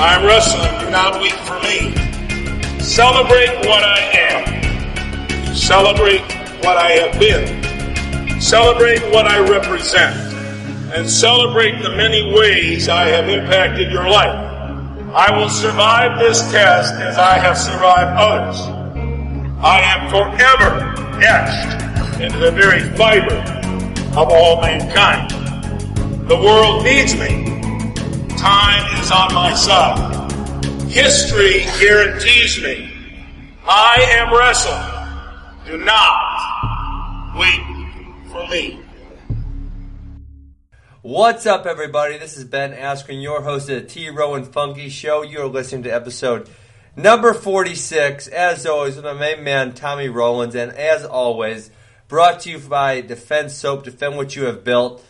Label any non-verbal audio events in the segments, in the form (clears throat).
I'm wrestling. Do not weep for me. Celebrate what I am. Celebrate what I have been. Celebrate what I represent. And celebrate the many ways I have impacted your life. I will survive this test as I have survived others. I am forever etched into the very fiber of all mankind. The world needs me. Time is on my side. History guarantees me. I am wrestling. Do not wait for me. What's up, everybody? This is Ben Askren, your host of the T Row and Funky Show. You're listening to episode number 46, as always, with my main man, Tommy Rowlands, and as always, brought to you by Defense Soap. Defend what you have built.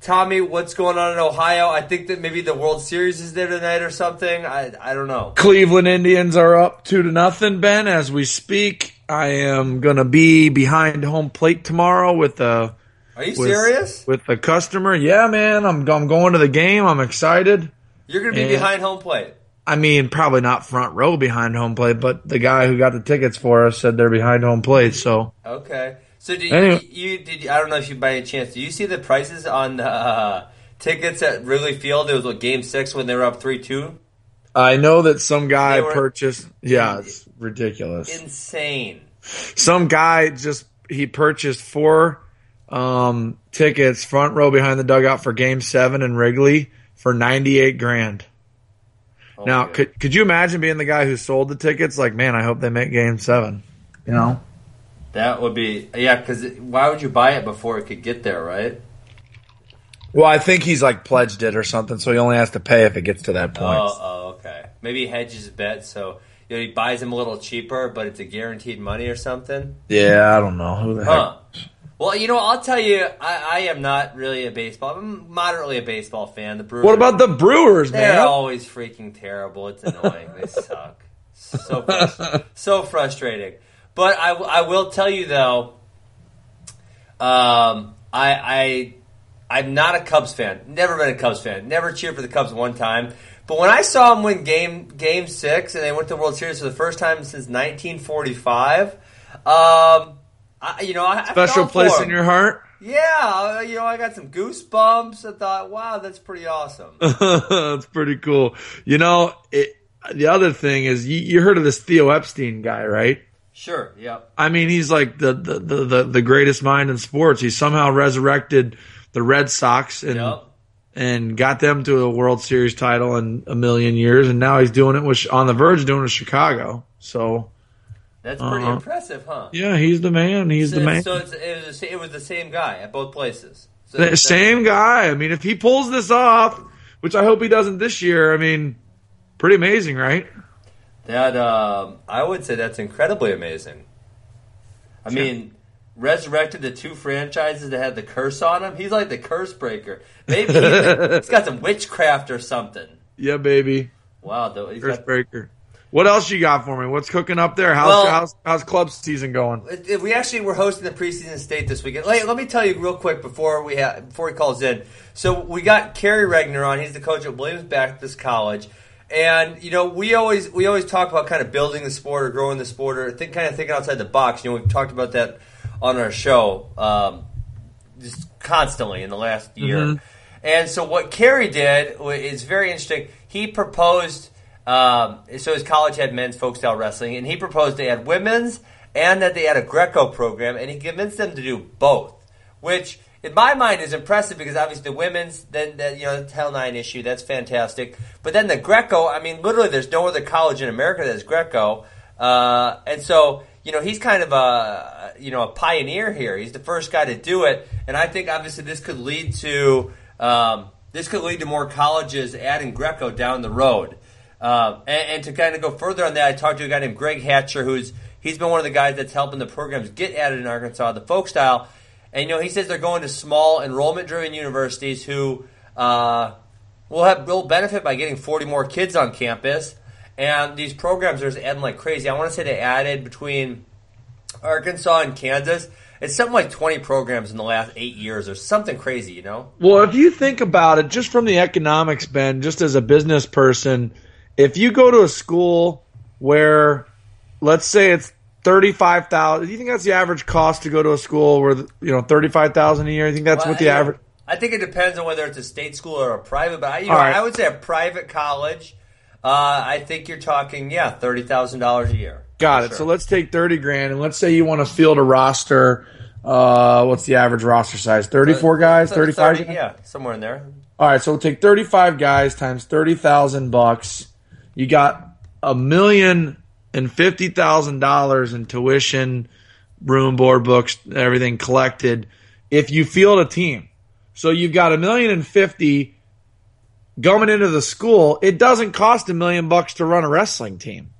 Tommy, what's going on in Ohio? I think that maybe the World Series is there tonight or something. I, I don't know. Cleveland Indians are up two to nothing, Ben, as we speak. I am gonna be behind home plate tomorrow with the Are you with, serious? with the customer. Yeah, man, I'm I'm going to the game. I'm excited. You're going to be Yeah. behind home plate. I mean, probably not front row behind home plate, but the guy who got the tickets for us said they're behind home plate. So Okay. So did Anyway. you, you did I don't know if you by any chance do you see the prices on the uh, tickets at Wrigley Field? It was what, Game Six when they were up three two. I know that some guy were- purchased. Yeah, it's ridiculous. Insane. some guy just he purchased four um, tickets front row behind the dugout for game seven in Wrigley for 98 grand. Oh now, could could you imagine being the guy who sold the tickets? Like, man, I hope they make game seven. You know? That would be yeah. Because why would you buy it before it could get there? Right. Well, I think he's like pledged it or something, so he only has to pay if it gets to that point. Oh, oh, okay. Maybe he hedges a bet so you know he buys them a little cheaper, but it's a guaranteed money or something. Yeah, I don't know who the heck. Well, you know, I'll tell you, I, I am not really a baseball. I'm moderately a baseball fan. The Brewers. What about the Brewers, They're man? always freaking terrible. It's annoying. they suck. So (laughs) so frustrating. But I, I will tell you though, um, I I I'm not a Cubs fan. Never been a Cubs fan. Never cheered for the Cubs one time. But when I saw them win game game six and they went to the World Series for the first time since 1945, um, I, you know, I, I Special fell for in your heart? Yeah, uh, you know, I got some goosebumps. I thought, wow, that's pretty awesome. (laughs) That's pretty cool. You know, it, the other thing is you, you heard of this Theo Epstein guy, right? Sure, yep. I mean, he's like the, the, the, the, greatest mind in sports. He somehow resurrected the Red Sox and Yep. and got them to a World Series title in a million years, and now he's doing it with on the verge of doing it with Chicago. So That's pretty Uh-huh. impressive, huh? yeah, he's the man. He's So, the man. so it's, it, was, it was the same guy at both places. So The same guy. I mean, if he pulls this off, which I hope he doesn't this year, I mean, pretty amazing, right? That um, I would say that's incredibly amazing. I mean, resurrected the two franchises that had the curse on him. He's like the curse breaker. Maybe he's, (laughs) he's got some witchcraft or something. Yeah, baby. Wow, though First got breaker. What else you got for me? What's cooking up there? How's Well- how's, how's club season going? We actually were hosting the preseason state this weekend. Let, let me tell you real quick before we ha- before he calls in. So we got Kerry Regner on. He's the coach at Williams Baptist College, and you know we always we always talk about kind of building the sport or growing the sport or think kind of thinking outside the box. You know we've talked about that on our show um, just constantly in the last year. And so what Kerry did is very interesting. He proposed. Um, so his college had men's folk style wrestling, and he proposed they had women's and that they had a Greco program, and he convinced them to do both, which in my mind is impressive because obviously the women's, then that you know the Title Nine issue, that's fantastic. But then the Greco, I mean, literally, there's no other college in America that's Greco, uh, and so you know he's kind of a you know a pioneer here. He's the first guy to do it, and I think obviously this could lead to um, this could lead to more colleges adding Greco down the road. Um, and, and to kind of go further on that, I talked to a guy named Greg Hatcher, who's he's been one of the guys that's helping the programs get added in Arkansas, the folk style. And you know, he says they're going to small enrollment-driven universities who uh, will have will benefit by getting 40 more kids on campus. And these programs are just adding like crazy. I want to say they added between Arkansas and Kansas. It's something like 20 programs in the last eight years or something crazy, you know? Well, if you think about it, just from the economics, Ben, just as a business person, if you go to a school where, let's say it's thirty-five thousand, do you think that's the average cost to go to a school where you know thirty-five thousand a year? You think that's Well, what the yeah. average? I think it depends on whether it's a state school or a private. But I, you know, right. I would say a private college. Uh, I think you're talking, yeah, thirty thousand dollars a year. Got it. sure. So let's take thirty grand, and let's say you want to field a roster. Uh, what's the average roster size? Thirty-four guys, thirty-five. 30 yeah, somewhere in there. All right, so we'll take thirty-five guys times thirty thousand bucks. You got a million and fifty thousand dollars in tuition, room, board, books, everything collected. If you field a team, so you've got a million and fifty going into the school. It doesn't cost a million bucks to run a wrestling team.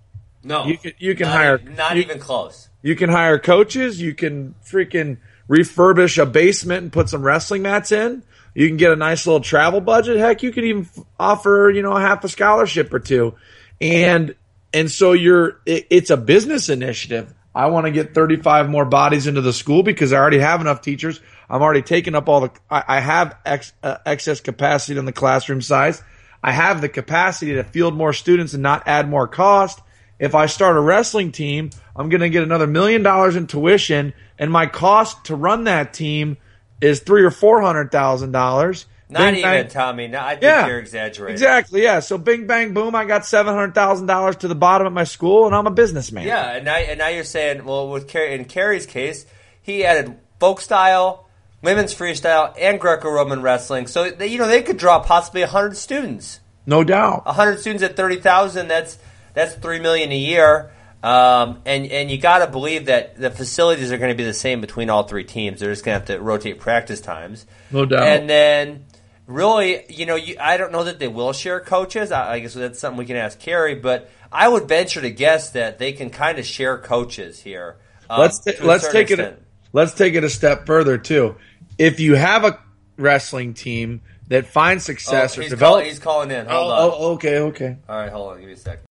No, You can you can not, hire not you- even close. You can hire coaches. You can freaking refurbish a basement and put some wrestling mats in. You can get a nice little travel budget. Heck, you could even offer, you know, half a scholarship or two. And, and so you're, it, it's a business initiative. I want to get 35 more bodies into the school because I already have enough teachers. I'm already taking up all the, I, I have ex, uh, excess capacity in the classroom size. I have the capacity to field more students and not add more cost. If I start a wrestling team, I'm going to get another million dollars in tuition, and my cost to run that team is three or four hundred thousand dollars. Not even, Tommy. No, I think Yeah, you're exaggerating. Exactly. Yeah. So bing bang boom, I got seven hundred thousand dollars to the bottom of my school, and I'm a businessman. Yeah, and now, and now you're saying, well, with Kerry, in Kerry's case, he added folk style, women's freestyle, and Greco-Roman wrestling. So they, you know they could draw possibly hundred students. No doubt. hundred students at thirty thousand. That's that's three million a year. Um, and and you got to believe that the facilities are going to be the same between all three teams. They're just going to have to rotate practice times. No doubt. And then, really, you know, you, I don't know that they will share coaches. I, I guess that's something we can ask Kerry. But I would venture to guess that they can kind of share coaches here. um, let's a let's take it. Let's take it a step further too. If you have a wrestling team that finds Oh, success or he's, develop, call, he's calling in. Hold on. oh, oh, okay, okay. All right, hold on. Give me a second.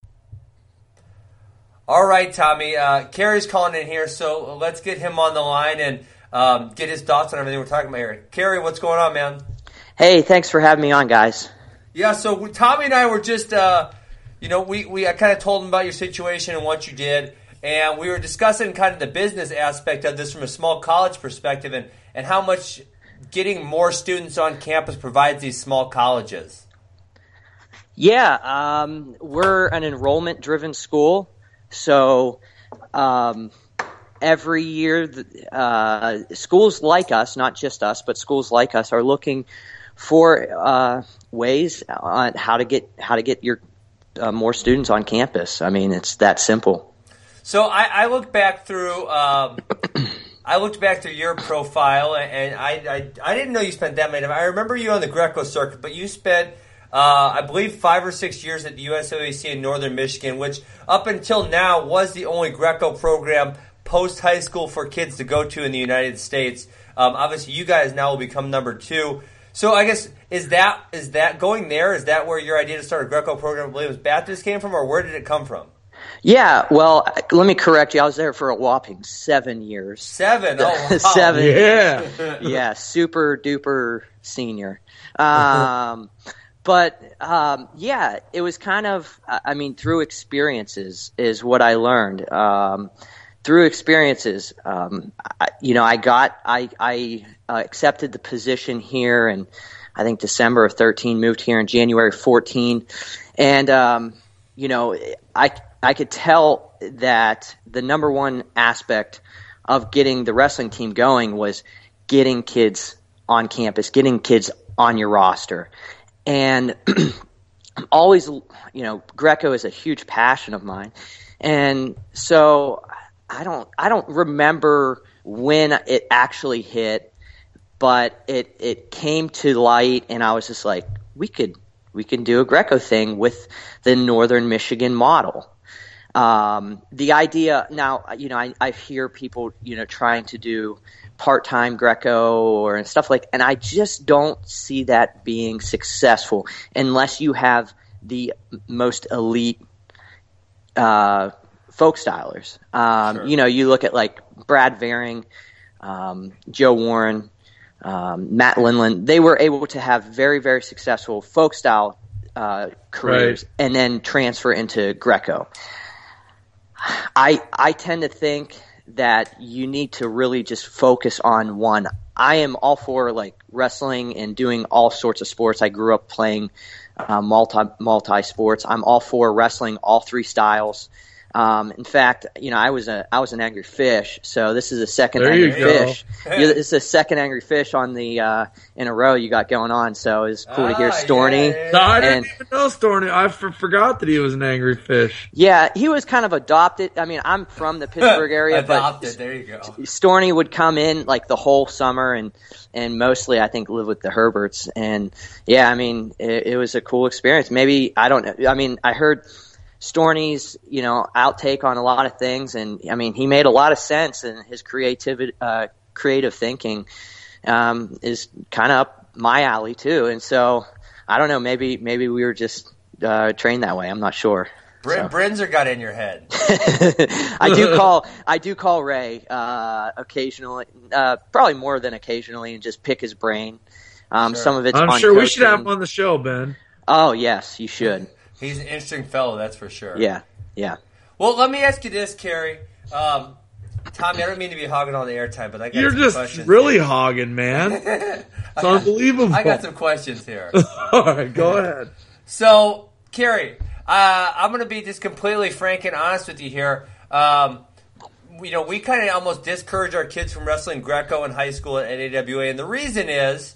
All right, Tommy. Uh, Kerry's calling in here, so let's get him on the line and um, get his thoughts on everything we're talking about here. Kerry, what's going on, man? Hey, thanks for having me on, guys. Yeah, so Tommy and I were just, uh, you know, we, we I kind of told him about your situation and what you did, and we were discussing kind of the business aspect of this from a small college perspective and, and how much getting more students on campus provides these small colleges. Yeah, um, we're an enrollment driven school. So um, every year, the- uh, schools like us, not just us, but schools like us, are looking for uh, ways on how to get how to get your uh, more students on campus. I mean, it's that simple. So I, I looked back through. Um, I looked back through your profile, and I, I I didn't know you spent that many. I remember you on the Greco circuit, but you spent, uh, I believe, five or six years at the USOEC in Northern Michigan, which up until now was the only Greco program post high school for kids to go to in the United States. Um, obviously, you guys now will become number two. So I guess is that is that going there? Is that where your idea to start a Greco program at Williams Baptist came from, or where did it come from? Yeah, well, let me correct you. I was there for a whopping seven years. Seven. Oh, (laughs) wow. seven. Yeah. yeah, super duper senior. Um, but um, yeah, it was kind of, I I mean, through experiences is what I learned. Um, through experiences, um, I, you know, I got, I, I uh, accepted the position here, and I think December of 13, moved here in January 14, and um, you know, I, I could tell that the number one aspect of getting the wrestling team going was getting kids on campus, getting kids on your roster. And I'm (clears throat) always, you know, Greco is a huge passion of mine. And so I don't, I don't remember when it actually hit, but it, it came to light and I was just like, we could, we can do a Greco thing with the Northern Michigan model. Um, the idea now, you know, I, I hear people, you know, trying to do part-time Greco or and stuff like, and I just don't see that being successful unless you have the most elite uh, folk stylers. Um, Sure. You know, you look at like Brad Vering, um, Joe Warren, um, Matt Lindland. They were able to have very, very successful folk style uh, careers right. and then transfer into Greco. I I tend to think that you need to really just focus on one. I am all for like wrestling and doing all sorts of sports. I grew up playing uh, multi multi sports. I'm all for wrestling all three styles. Um, in fact, you know, I was a I was an angry fish, so this is a second there angry fish. this is a second angry fish on the uh, in a row you got going on. So it's cool ah, to hear ah, Storny. Yeah, yeah, No, I didn't even know Storny. I f- forgot that he was an angry fish. Yeah, he was kind of adopted. I mean, I'm from the Pittsburgh area, adopted. But there you go. Storny would come in like the whole summer and and mostly I think live with the Herberts. And yeah, I mean, it, it was a cool experience. Maybe I don't know. I mean, I heard Storny's, you know, outtake on a lot of things, and I mean, he made a lot of sense, and his creativity, uh, creative thinking, um, is kind of up my alley too. And so, I don't know, maybe maybe we were just uh, trained that way. I'm not sure. Br- so. got in your head. (laughs) I do call I do call Ray uh, occasionally, uh, probably more than occasionally, and just pick his brain. Um, sure. Some of it's I'm sure coaching. we should have him on the show, Ben. Oh yes, you should. He's an interesting fellow, that's for sure. Yeah, yeah. Well, let me ask you this, Kerry. Um, Tommy, I don't mean to be hogging all the airtime, but I got You're some just questions really here. hogging, man. (laughs) It's unbelievable. I got some questions here. (laughs) all right, go ahead. So, Kerry, uh, I'm going to be just completely frank and honest with you here. Um, you know, we kind of almost discourage our kids from wrestling Greco in high school at AWA, and the reason is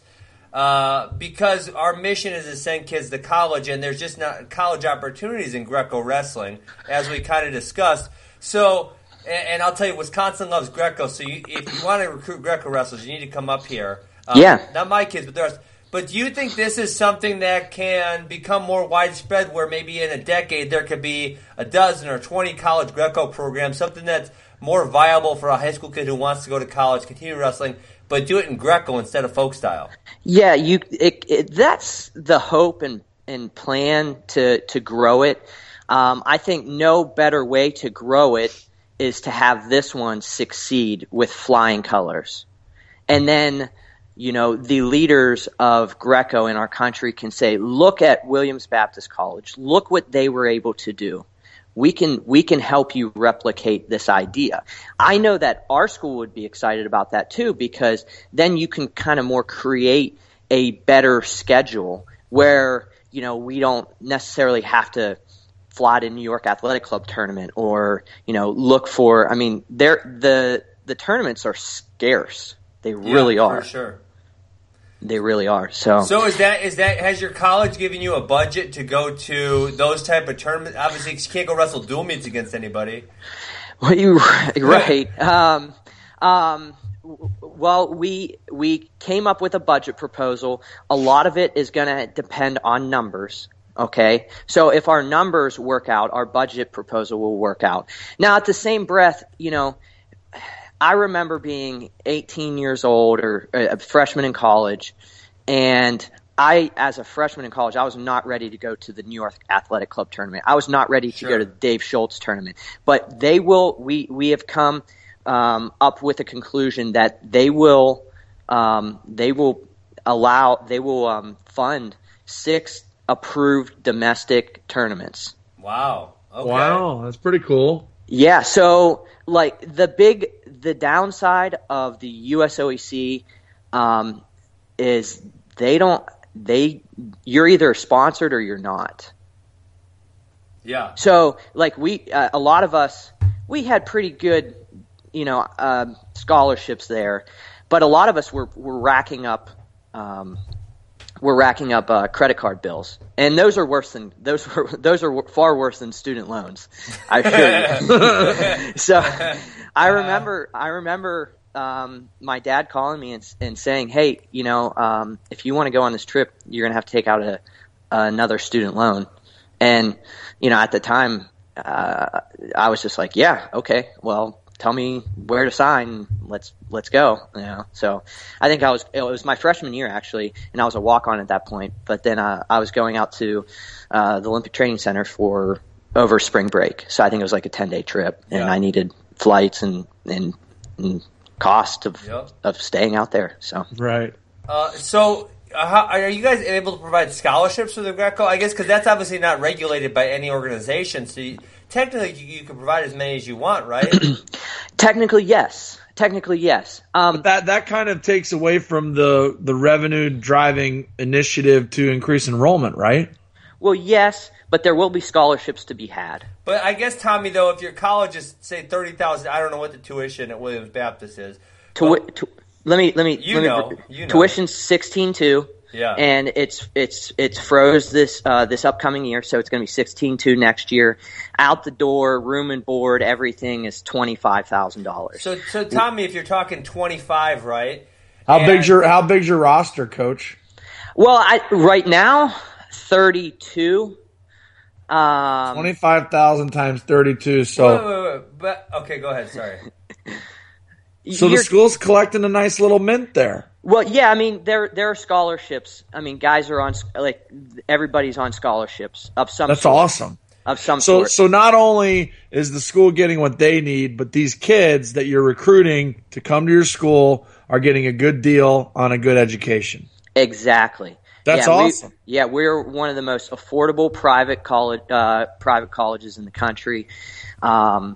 uh, because our mission is to send kids to college, and there's just not college opportunities in Greco wrestling, as we kind of discussed. So, and, and, I'll tell you, Wisconsin loves Greco. So, you, if you want to recruit Greco wrestlers, you need to come up here. Um, yeah, not my kids, but theirs. But do you think this is something that can become more widespread, where maybe in a decade there could be a dozen or twenty college Greco programs, something that's more viable for a high school kid who wants to go to college, continue wrestling, but do it in Greco instead of folk style. Yeah, you. It, it, that's the hope and and plan to to grow it. Um, I think no better way to grow it is to have this one succeed with flying colors, and then you know the leaders of Greco in our country can say, look at Williams Baptist College, look what they were able to do we can we can help you replicate this idea. I know that our school would be excited about that too because then you can kind of more create a better schedule where you know we don't necessarily have to fly to New York Athletic Club tournament or you know look for I mean there the the tournaments are scarce. They yeah, really are. For sure. They really are. So, so is that is that has your college given you a budget to go to those type of tournaments? Obviously, you can't go wrestle dual meets against anybody. Well, you right. um, um, well, we we came up with a budget proposal. A lot of it is going to depend on numbers. Okay, so if our numbers work out, our budget proposal will work out. Now, at the same breath, you know I remember being 18 years old or a freshman in college, and I, as a freshman in college, I was not ready to go to the New York Athletic Club tournament. I was not ready to sure. go to the Dave Schultz tournament. But they will. We we have come um, up with a conclusion that they will um, they will allow they will um, fund six approved domestic tournaments. Wow. Okay. Wow, that's pretty cool. Yeah. So like the big the downside of the USOEC um, is they don't they you're either sponsored or you're not. Yeah. So like we uh, a lot of us we had pretty good you know uh, scholarships there, but a lot of us were were racking up. Um, we're racking up uh, credit card bills, and those are worse than those were (laughs) those are far worse than student loans. I assure you. (laughs) so, I remember I remember um, my dad calling me and, and saying, "Hey, you know, um, if you want to go on this trip, you're gonna have to take out a, another student loan." And you know, at the time, uh, I was just like, "Yeah, okay, well, tell me where to sign. Let's let's go. You know. So I think I was it was my freshman year actually, and I was a walk on at that point. But then uh, I was going out to uh, the Olympic Training Center for over spring break. So I think it was like a ten day trip, and yeah. I needed flights and and, and cost of yep. of staying out there. So right. Uh, so uh, how, are you guys able to provide scholarships for the Greco? I guess because that's obviously not regulated by any organization. So you, technically, you, you, can provide as many as you want, right? (clears throat) technically, yes. Technically, yes. Um, but that that kind of takes away from the the revenue driving initiative to increase enrollment, right? Well, yes, but there will be scholarships to be had. But I guess Tommy, though, if your college is say thirty thousand, I don't know what the tuition at Williams Baptist is. To, to, let me let me you let know, me, you know. tuition's sixteen two. Yeah. And it's it's it's froze this uh, this upcoming year, so it's going to be sixteen two next year. Out the door, room and board, everything is twenty five thousand dollars. So so Tommy, if you're talking twenty five, right? How And- big's your How big's your roster, Coach? Well, I right now thirty two. Um, Twenty five thousand times thirty two. Wait, So wait, wait, but okay, go ahead. Sorry. so the you're- school's collecting a nice little mint there. Well, yeah, I mean there there are scholarships. I mean, guys are on like everybody's on scholarships of some. That's sort, awesome. Of some So sort. so not only is the school getting what they need, but these kids that you're recruiting to come to your school are getting a good deal on a good education. Exactly. That's yeah, we- awesome. yeah, we're one of the most affordable private college uh, private colleges in the country. Um,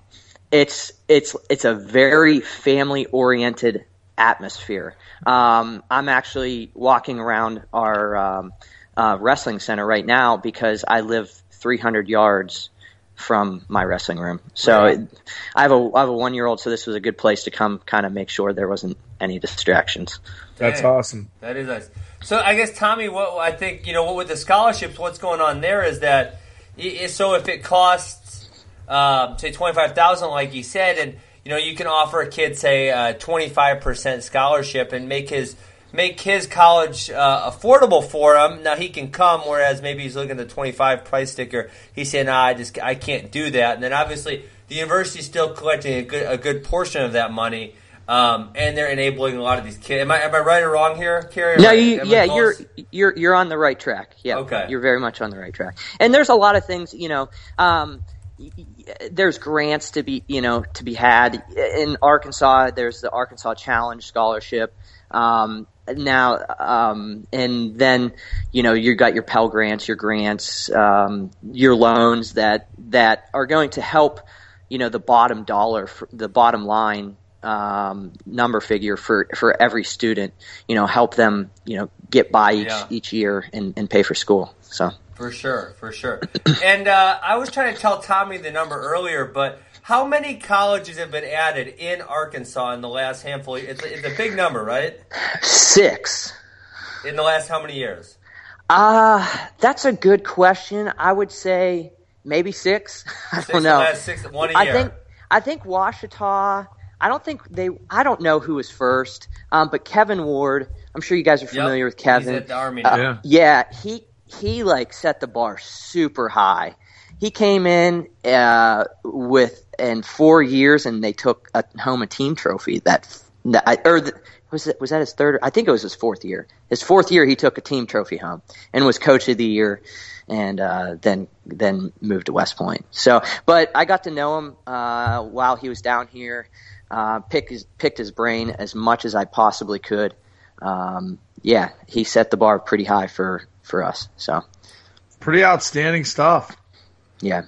it's it's it's a very family oriented atmosphere. Um, I'm actually walking around our um, uh, wrestling center right now because I live 300 yards from my wrestling room. So Right. it, I have a I have a one year old, so this was a good place to come, kind of make sure there wasn't any distractions. That's Dang. awesome. That is nice. So I guess Tommy, what I think you know, with the scholarships, what's going on there is that i- i- so if it costs um, say twenty five thousand, like you said, and you know you can offer a kid say a twenty five percent scholarship and make his make his college uh, affordable for him. Now he can come, whereas maybe he's looking at the twenty five price sticker. He's saying, "Nah, I just I can't do that." And then obviously the university's still collecting a good a good portion of that money. Um, and they're enabling a lot of these kids. Am I am I right or wrong here, Kerry? No, you, I yeah, you're you're you're on the right track. Yeah, Okay. you're very much on the right track. And there's a lot of things, you know. Um, there's grants to be, you know, to be had in Arkansas. There's the Arkansas Challenge Scholarship. Um, now, um, and then, you know, you got your Pell grants, your grants, um, your loans that that are going to help, you know, the bottom dollar, the bottom line um, number figure for for every student. You know, help them, you know, get by each Yeah. each year and, and pay for school. So. For sure, for sure. (coughs) and uh, I was trying to tell Tommy the number earlier, but how many colleges have been added in Arkansas in the last handful? It's a, it's a big number, right? Six. In the last how many years? Uh, that's a good question. I would say maybe six. (laughs) I Six don't in the know. last six, one a I year. think I think Ouachita. I don't think they. I don't know who was first. Um, but Kevin Ward. I'm sure you guys are familiar with Kevin. He's at the Army Uh. Yeah. yeah, he he like set the bar super high. He came in uh, with in four years, and they took a, home a team trophy. That, that or the, was it was that his third? I think it was his fourth year. His fourth year, he took a team trophy home and was coach of the year, and uh, then then moved to West Point. So, but I got to know him uh, while he was down here. Uh, pick his, picked his brain as much as I possibly could. Um, yeah, he set the bar pretty high for for us. So Pretty outstanding stuff. yeah.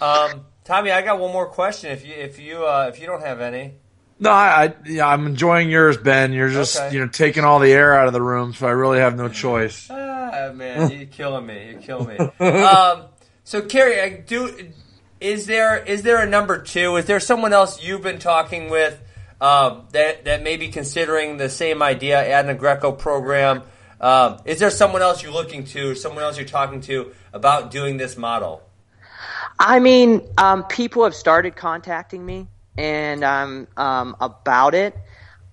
Um, Tommy, I got one more question. If you if you uh, if you don't have any, No, I, I yeah, I'm enjoying yours, Ben. You're just Okay. you know taking all the air out of the room, so I really have no choice. ah, man, you're killing me. You're killing me. Um, so Kerry, I do. Is there is there a number two? Is there someone else you've been talking with um, that that may be considering the same idea, adding a Greco program? Um, is there someone else you're looking to? Someone else you're talking to about doing this model? I mean, um, people have started contacting me, and um, um, about it.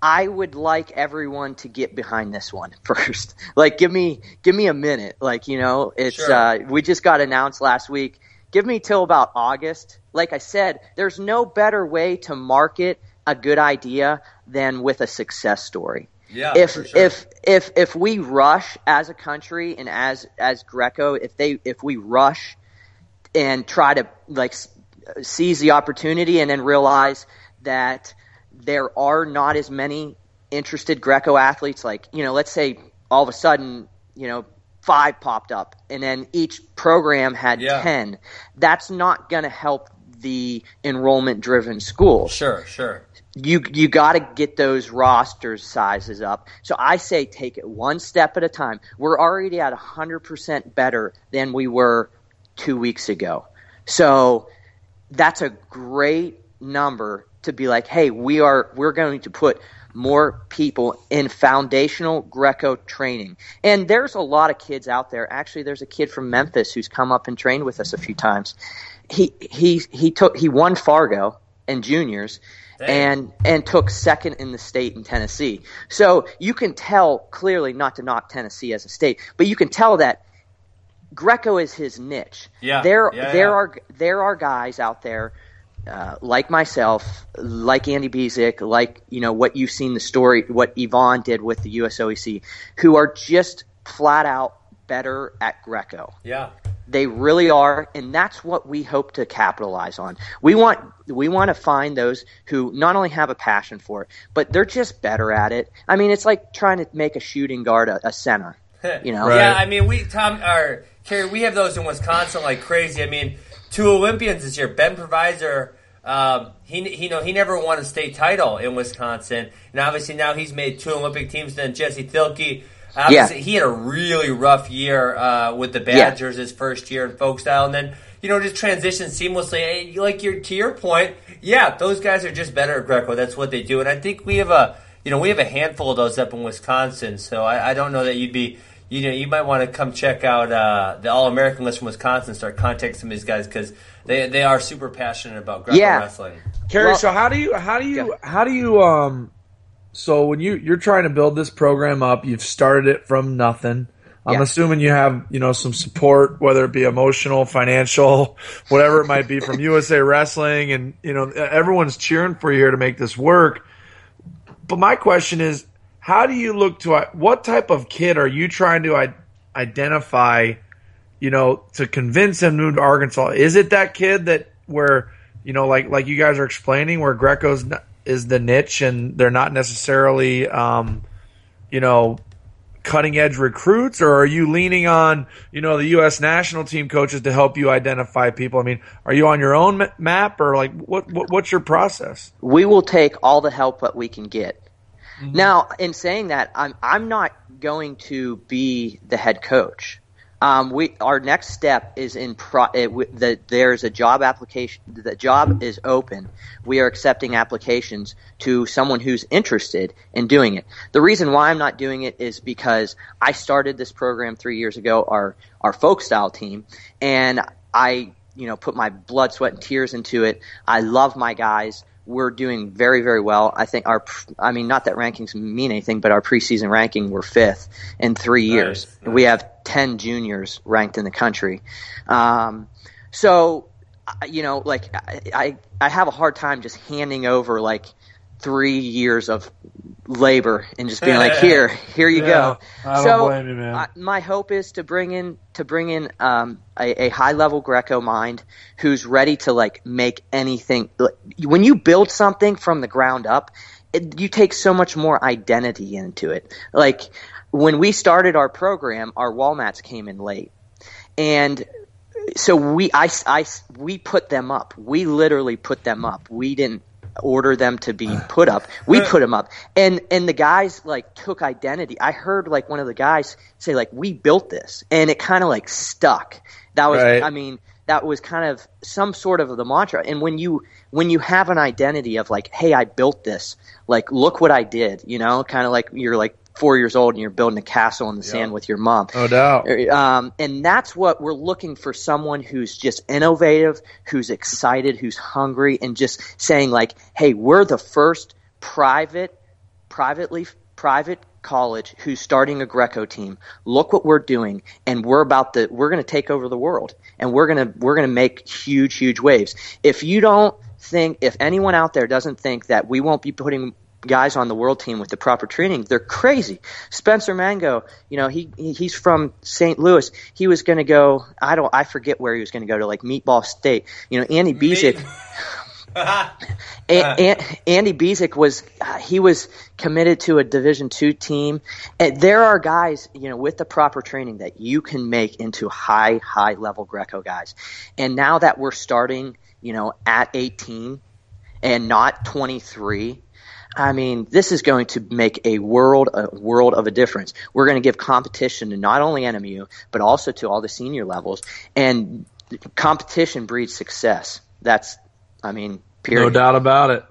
I would like everyone to get behind this one (laughs) first. like, give me give me a minute. Like, you know, it's Sure. uh, we just got announced last week. Give me till about August. Like I said, there's no better way to market a good idea than with a success story. Yeah, if sure. if if if we rush as a country and as as Greco, if they if we rush and try to like seize the opportunity and then realize that there are not as many interested Greco athletes like you know let's say all of a sudden, you know, five popped up, and then each program had Yeah. ten. That's not going to help the enrollment driven schools Sure, sure. You you got to get those roster sizes up. So I say take it one step at a time. We're already at 100% better than we were 2 weeks ago. So that's a great number to be like, "Hey, we are we're going to put more people in foundational Greco training." And there's a lot of kids out there. Actually, there's a kid from Memphis who's come up and trained with us a few times. He he he took he won Fargo in juniors. And and took second in the state in Tennessee. So you can tell clearly not to knock Tennessee as a state, but you can tell that Greco is his niche. Yeah, there yeah, there yeah. are there are guys out there uh, like myself, like Andy Bisek, like you know what you've seen the story, what Ivan did with the USOEC, who are just flat out better at Greco. Yeah. They really are, and that's what we hope to capitalize on. We want we want to find those who not only have a passion for it, but they're just better at it. I mean, it's like trying to make a shooting guard a, a center. (laughs) You know, Yeah, I mean, we Tom or Kerry, we have those in Wisconsin like crazy. I mean, two Olympians this year. Ben Provisor, um, he he know he never won a state title in Wisconsin, and obviously now he's made two Olympic teams. Then Jesse Thielke. Obviously, he had a really rough year uh, with the Yeah. Badgers his first year in folk style, and then you know just transitioned seamlessly. Like your to your point, yeah, those guys are just better at Greco. That's what they do, and I think we have a you know we have a handful of those up in Wisconsin. So I, I don't know that you'd be you know you might want to come check out uh, the All American list from Wisconsin. Start contacting some of these guys because they they are super passionate about Greco Yeah. wrestling. Kerry, Well- so how do you how do you how do you um so when you you're trying to build this program up, you've started it from nothing. I'm Yeah. assuming you have, you know, some support, whether it be emotional, financial, (laughs) whatever it might be from USA Wrestling and, you know, everyone's cheering for you here to make this work. But my question is, how do you look to what type of kid are you trying to I- identify you know, to convince him to move to Arkansas? Is it that kid that where, you know, like like you guys are explaining, where Greco's n- is the niche and they're not necessarily, um, you know, cutting edge recruits, or are you leaning on, you know, the U.S. national team coaches to help you identify people? I mean, are you on your own map, or like what, what what's your process? we will take all the help that we can get. Now, in saying that, I'm I'm not going to be the head coach. Um, we our next step is in pro, it, w- the, there's a job application. The job is open. We are accepting applications to someone who's interested in doing it. The reason why I'm not doing it is because I started this program three years ago, our our folk style team, and I you know put my blood, sweat, and tears into it. I love my guys we're doing very, very well. I think our, I mean, not that rankings mean anything, but our preseason ranking, we're fifth in three years. nice. We have 10 juniors ranked in the country. Um, so, you know, like I, I, I have a hard time just handing over like three years of labor and just being like, here, here you go. I don't so you. I, my hope is to bring in to bring in um, a, a high level Greco mind who's ready to like make anything. Like, when you build something from the ground up, it, you take so much more identity into it. Like when we started our program, our wall mats came in late, and so we I, I we put them up. We literally put them up. We didn't order them to be (sighs) put up. We put them up. And and the guys like took identity. I heard like one of the guys say like we built this and it kind of like stuck. That was Right. I mean that was kind of some sort of the mantra. And when you when you have an identity of like hey I built this, like look what I did, you know, kind of like you're like 4 years old and you're building a castle in the sand with your mom. No doubt. Um, and that's what we're looking for someone who's just innovative, who's excited, who's hungry, and just saying like, "Hey, we're the first private, privately private college who's starting a Greco team. Look what we're doing, and we're about the we're going to take over the world, and we're gonna we're gonna make huge, huge waves. If you don't think, if anyone out there doesn't think that we won't be putting guys on the world team with the proper training, they're crazy. Spencer Mango, you know, he he- he's from St. Louis. He was going to go. I don't. I forget where he was going to go to, like Meatball State. You know, Andy Bisek. (laughs) Andy Bisek was uh, he was committed to a Division two team. And there are guys, you know, with the proper training that you can make into high high level Greco guys. And now that we're starting, you know, at 18 and not 23. I mean, this is going to make a world a world of a difference. We're going to give competition to not only NMU but also to all the senior levels, and competition breeds success. That's, I mean, period. No doubt about it.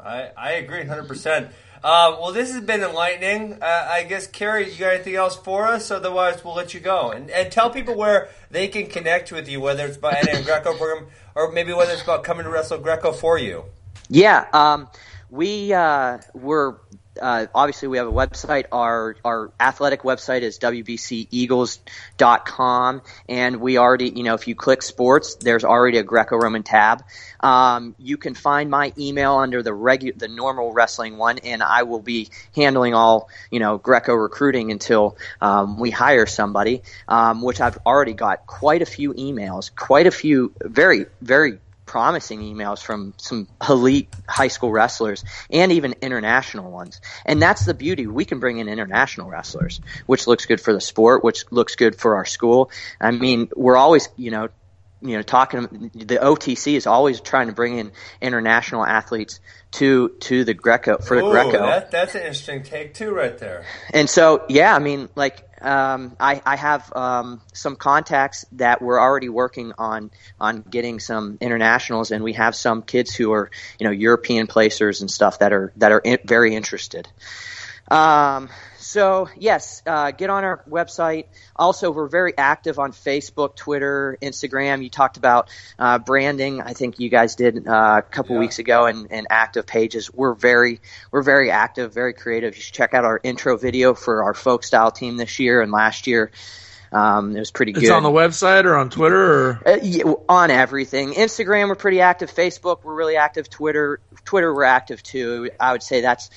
I, I agree 100%. Uh, well, this has been enlightening. Uh, I guess, Kerry, you got anything else for us? Otherwise, we'll let you go. And, and tell people where they can connect with you, whether it's about NM Greco program or maybe whether it's about coming to wrestle Greco for you. Yeah, um, we uh, were uh, obviously we have a website. Our our athletic website is wbceagles.com, and we already, you know, if you click sports, there's already a Greco-Roman tab. Um, you can find my email under the regu- the normal wrestling one, and I will be handling all, you know, Greco recruiting until um, we hire somebody. Um, which I've already got quite a few emails, quite a few very very promising emails from some elite high school wrestlers and even international ones. And that's the beauty. We can bring in international wrestlers, which looks good for the sport, which looks good for our school. I mean, we're always, you know, you know, talking the OTC is always trying to bring in international athletes to to the Greco for the Ooh, Greco. That, that's an interesting take too, right there. And so, yeah, I mean, like, um, I, I have um, some contacts that we're already working on on getting some internationals, and we have some kids who are, you know, European placers and stuff that are that are in, very interested. Um, so yes, uh, get on our website. Also, we're very active on Facebook, Twitter, Instagram. You talked about uh, branding. I think you guys did uh, a couple Yeah. weeks ago, and, and active pages. We're very we're very active, very creative. You should check out our intro video for our folk style team this year and last year. Um, it was pretty good. It's on the website or on Twitter or Uh, yeah, on everything. Instagram, we're pretty active. Facebook, we're really active. Twitter, Twitter, we're active too. I would say that's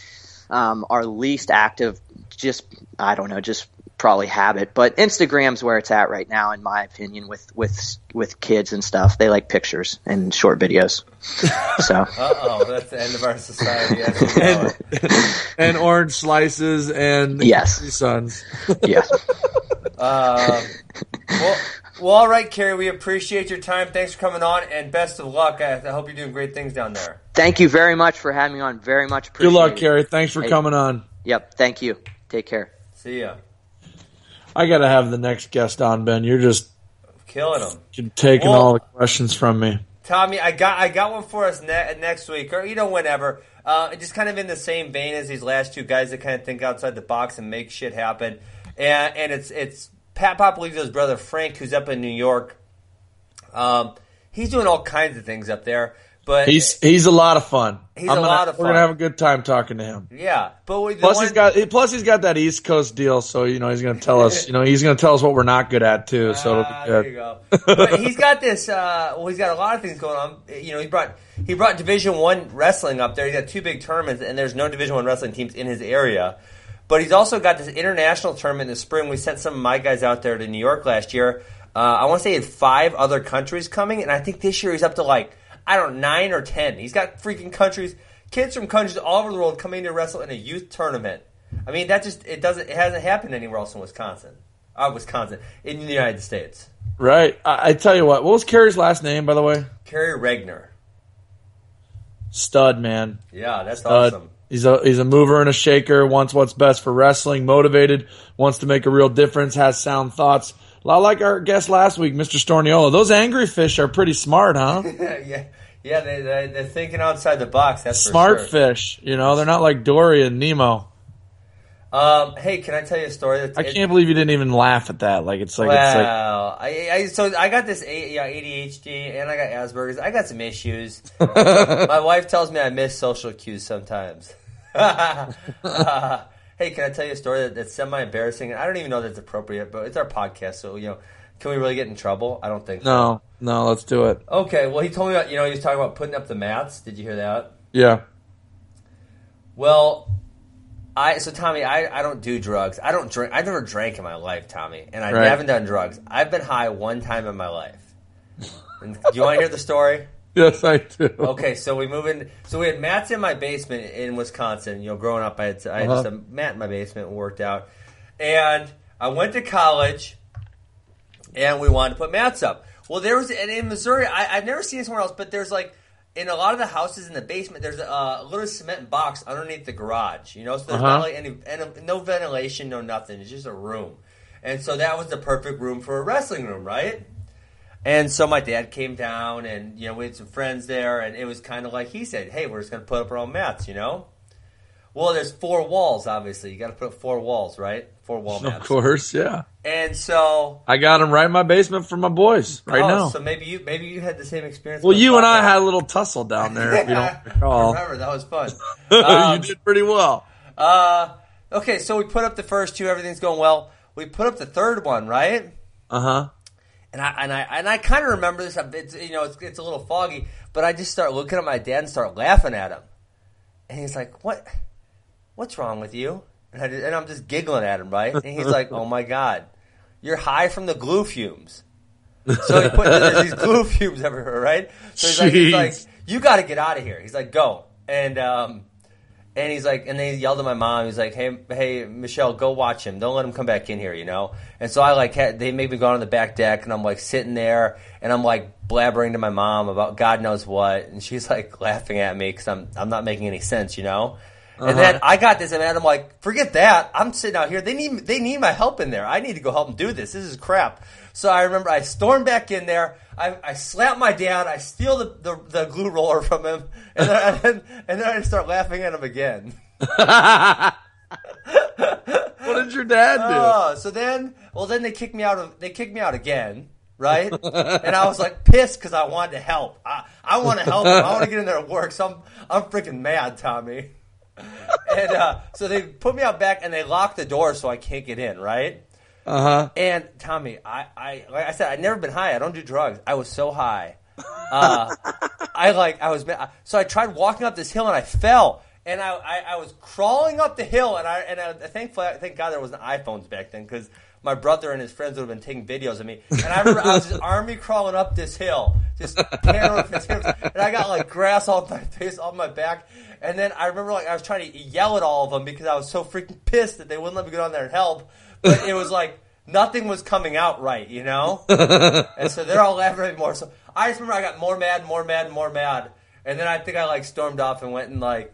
um, our least active. Just I don't know, just probably habit. But Instagram's where it's at right now, in my opinion, with with with kids and stuff. They like pictures and short videos. (laughs) So Uh oh, that's the end of our society. As we know it. (laughs) and orange slices and Yes. Capri Suns. (laughs) yeah, Um, well, well, all right, Kerry. We appreciate your time. Thanks for coming on, and best of luck. I, I hope you're doing great things down there. Thank you very much for having me on. Very much Good luck, it. Kerry. Thanks for Hey. coming on. Yep, thank you. Take care. See ya. I got to have the next guest on, Ben. You're just Killing them. you're taking Well- all the questions from me. Tommy, I got I got one for us ne- next week, or you know whenever. Uh, just kind of in the same vein as these last two guys that kind of think outside the box and make shit happen. And and it's it's Pat Popolizio's brother Frank, who's up in New York. Um, he's doing all kinds of things up there, but He's he's a lot of fun. He's I'm a gonna- lot of fun. We're gonna have a good time talking to him. yeah. But we- Plus one, he's got plus he's got that East Coast deal, so you know he's gonna tell us. You know he's gonna tell us what we're not good at too. So Ah, it'll there you go. But he's got this. Uh, well, he's got a lot of things going on. You know, he brought he brought Division One wrestling up there. He's got two big tournaments, and there's no Division One wrestling teams in his area. But he's also got this international tournament in the spring. We sent some of my guys out there to New York last year. Uh, I want to say he had five other countries coming, and I think this year he's up to like I don't know nine or ten. He's got freaking countries, kids from countries all over the world coming to wrestle in a youth tournament. I mean, that just it doesn't it hasn't happened anywhere else in Wisconsin. Uh, Wisconsin in the United States. Right. I, I tell you what. What was Kerry's last name, by the way? Kerry Regner. Stud man. Yeah, that's Stud. awesome. He's a he's a mover and a shaker. Wants what's best for wrestling. Motivated. Wants to make a real difference. Has sound thoughts. A lot like our guest last week, Mr. Storniolo. Those angry fish are pretty smart, huh? (laughs) yeah, yeah, they, they they're thinking outside the box. That's for smart sure. fish. You know, they're not like Dory and Nemo. Um, hey, can I tell you a story? I can't believe you didn't even laugh at that. Like it's like Wow, it's like I, I so I got this yeah, ADHD and I got Asperger's. I got some issues. (laughs) My wife tells me I miss social cues sometimes. Uh, (laughs) hey, can I tell you a story that, that's semi embarrassing? I don't even know that's appropriate, but it's our podcast, so you know, can we really get in trouble? I don't think so. no, no. Let's do it. Okay, well, he told me about you know he was talking about putting up the mats. Did you hear that? Yeah. Well, I so Tommy, I, I don't do drugs. I don't drink. I've never drank in my life, Tommy, and I Right. haven't done drugs. I've been high one time in my life. And do you want to hear the story? (laughs) Yes, I do. Okay, so we move in. So we had mats in my basement in Wisconsin. You know, growing up, I had, I had Uh-huh. just a mat in my basement. Worked out, and I went to college, and we wanted to put mats up. Well, there was, and in Missouri, I, I've never seen it somewhere else, but there's like in a lot of the houses in the basement, there's a, a little cement box underneath the garage. You know, so there's Uh-huh. not like any, and no ventilation, no nothing. It's just a room, and so that was the perfect room for a wrestling room, right? And so my dad came down, and you know we had some friends there, and it was kind of like he said, "Hey, we're just gonna put up our own mats," you know. Well, there's four walls, obviously. You got to put up four walls, right? Four wall maps. Of course, yeah. And so, I got them right in my basement for my boys right oh, now. so maybe you maybe you had the same experience. well, you and I had a little tussle down there, if you don't (laughs) I recall. remember that was fun. (laughs) Um, you did pretty well. uh, okay, so we put up the first two. Everything's going well. We put up the third one, right? Uh huh. And I and I and I kind of remember this. It's you know it's, it's a little foggy, but I just start looking at my dad and start laughing at him, and he's like, "What? What's wrong with you?" And, I, and I'm just giggling at him, right? And he's like, "Oh my god, you're high from the glue fumes." So he put there's these (laughs) glue fumes everywhere, right? So he's like, he's like, "You got to get out of here." He's like, "Go!" And um, and he's like, and then he yelled at my mom. He's like, "Hey, hey, Michelle, go watch him. Don't let him come back in here." You know. And so I like had, they made me go on the back deck, and I'm like sitting there, and I'm like blabbering to my mom about God knows what, and she's like laughing at me because I'm I'm not making any sense, you know. And then uh-huh. I got this, and I'm like, forget that. I'm sitting out here. They need they need my help in there. I need to go help them do this. This is crap. So I remember I stormed back in there. I, I slap my dad. I steal the, the, the glue roller from him, and then, and then and then I start laughing at him again. (laughs) What did your dad do? Oh, so then, well, then they kicked me out of. They kicked me out again, right? and I was like pissed because I wanted to help. I, I want to help. Them. I want to get in there and work. So I'm, I'm freaking mad, Tommy. (laughs) and uh, so they put me out back and they locked the door so I can't get in, right? Uh huh. And Tommy, I, I like I said, I'd never been high. I don't do drugs. I was so high. Uh, (laughs) I like I was so I tried walking up this hill and I fell. And I, I, I was crawling up the hill, and I and I, thankfully, thank God there wasn't iPhones back then, because my brother and his friends would have been taking videos of me. And I remember I was just army crawling up this hill, just his and I got like grass all my face, all my back. And then I remember like I was trying to yell at all of them because I was so freaking pissed that they wouldn't let me go down there and help. But it was like nothing was coming out right, you know. and so they're all laughing more. So I just remember I got more mad, more mad, more mad, and then I think I like stormed off and went and like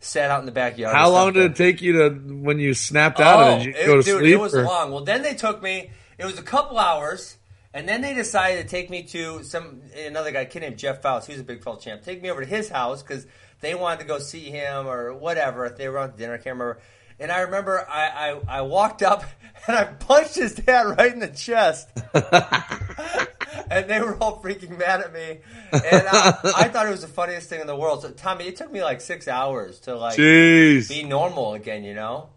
sat out in the backyard. How long did it take you to when you snapped out of it? Oh, did you Oh, it- go to dude, sleep? It was or- long. Well, then they took me. It was a couple hours, and then they decided to take me to some another guy, kid named Jeff. He was a big felt champ. Take me over to his house because they wanted to go see him or whatever. If they were on dinner, I can't remember. And I remember I, I, I walked up (laughs) and I punched his dad right in the chest. (laughs) and they were all freaking mad at me. And I, I thought it was the funniest thing in the world. So, Tommy, it took me like six hours to like Jeez. be normal again, you know?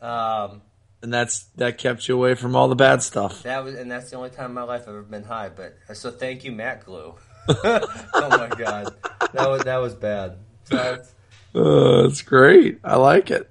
Um, and that's that kept you away from all the bad stuff. That was, and that's the only time in my life I've ever been high. But so thank you, Matt Glue. (laughs) oh my god, that was that was bad. That's, Uh, it's great. I like it.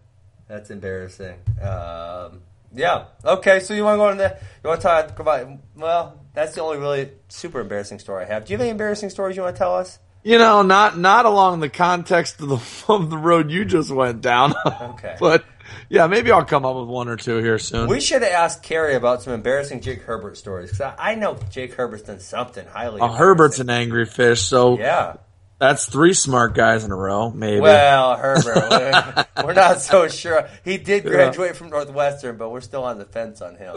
that's embarrassing. Um, yeah. Okay. So you want to go on the? You want to talk about? Well, that's the only really super embarrassing story I have. Do you have any embarrassing stories you want to tell us? You know, not not along the context of the (laughs) of the road you just went down. Okay. (laughs) but yeah, maybe I'll come up with one or two here soon. We should ask Kerry about some embarrassing Jake Herbert stories because I, I know Jake Herbert's done something highly. Uh, Herbert's an angry fish, so yeah. that's three smart guys in a row, maybe. Well, Herbert, (laughs) we're, we're not so sure. He did graduate from Northwestern, but we're still on the fence on him.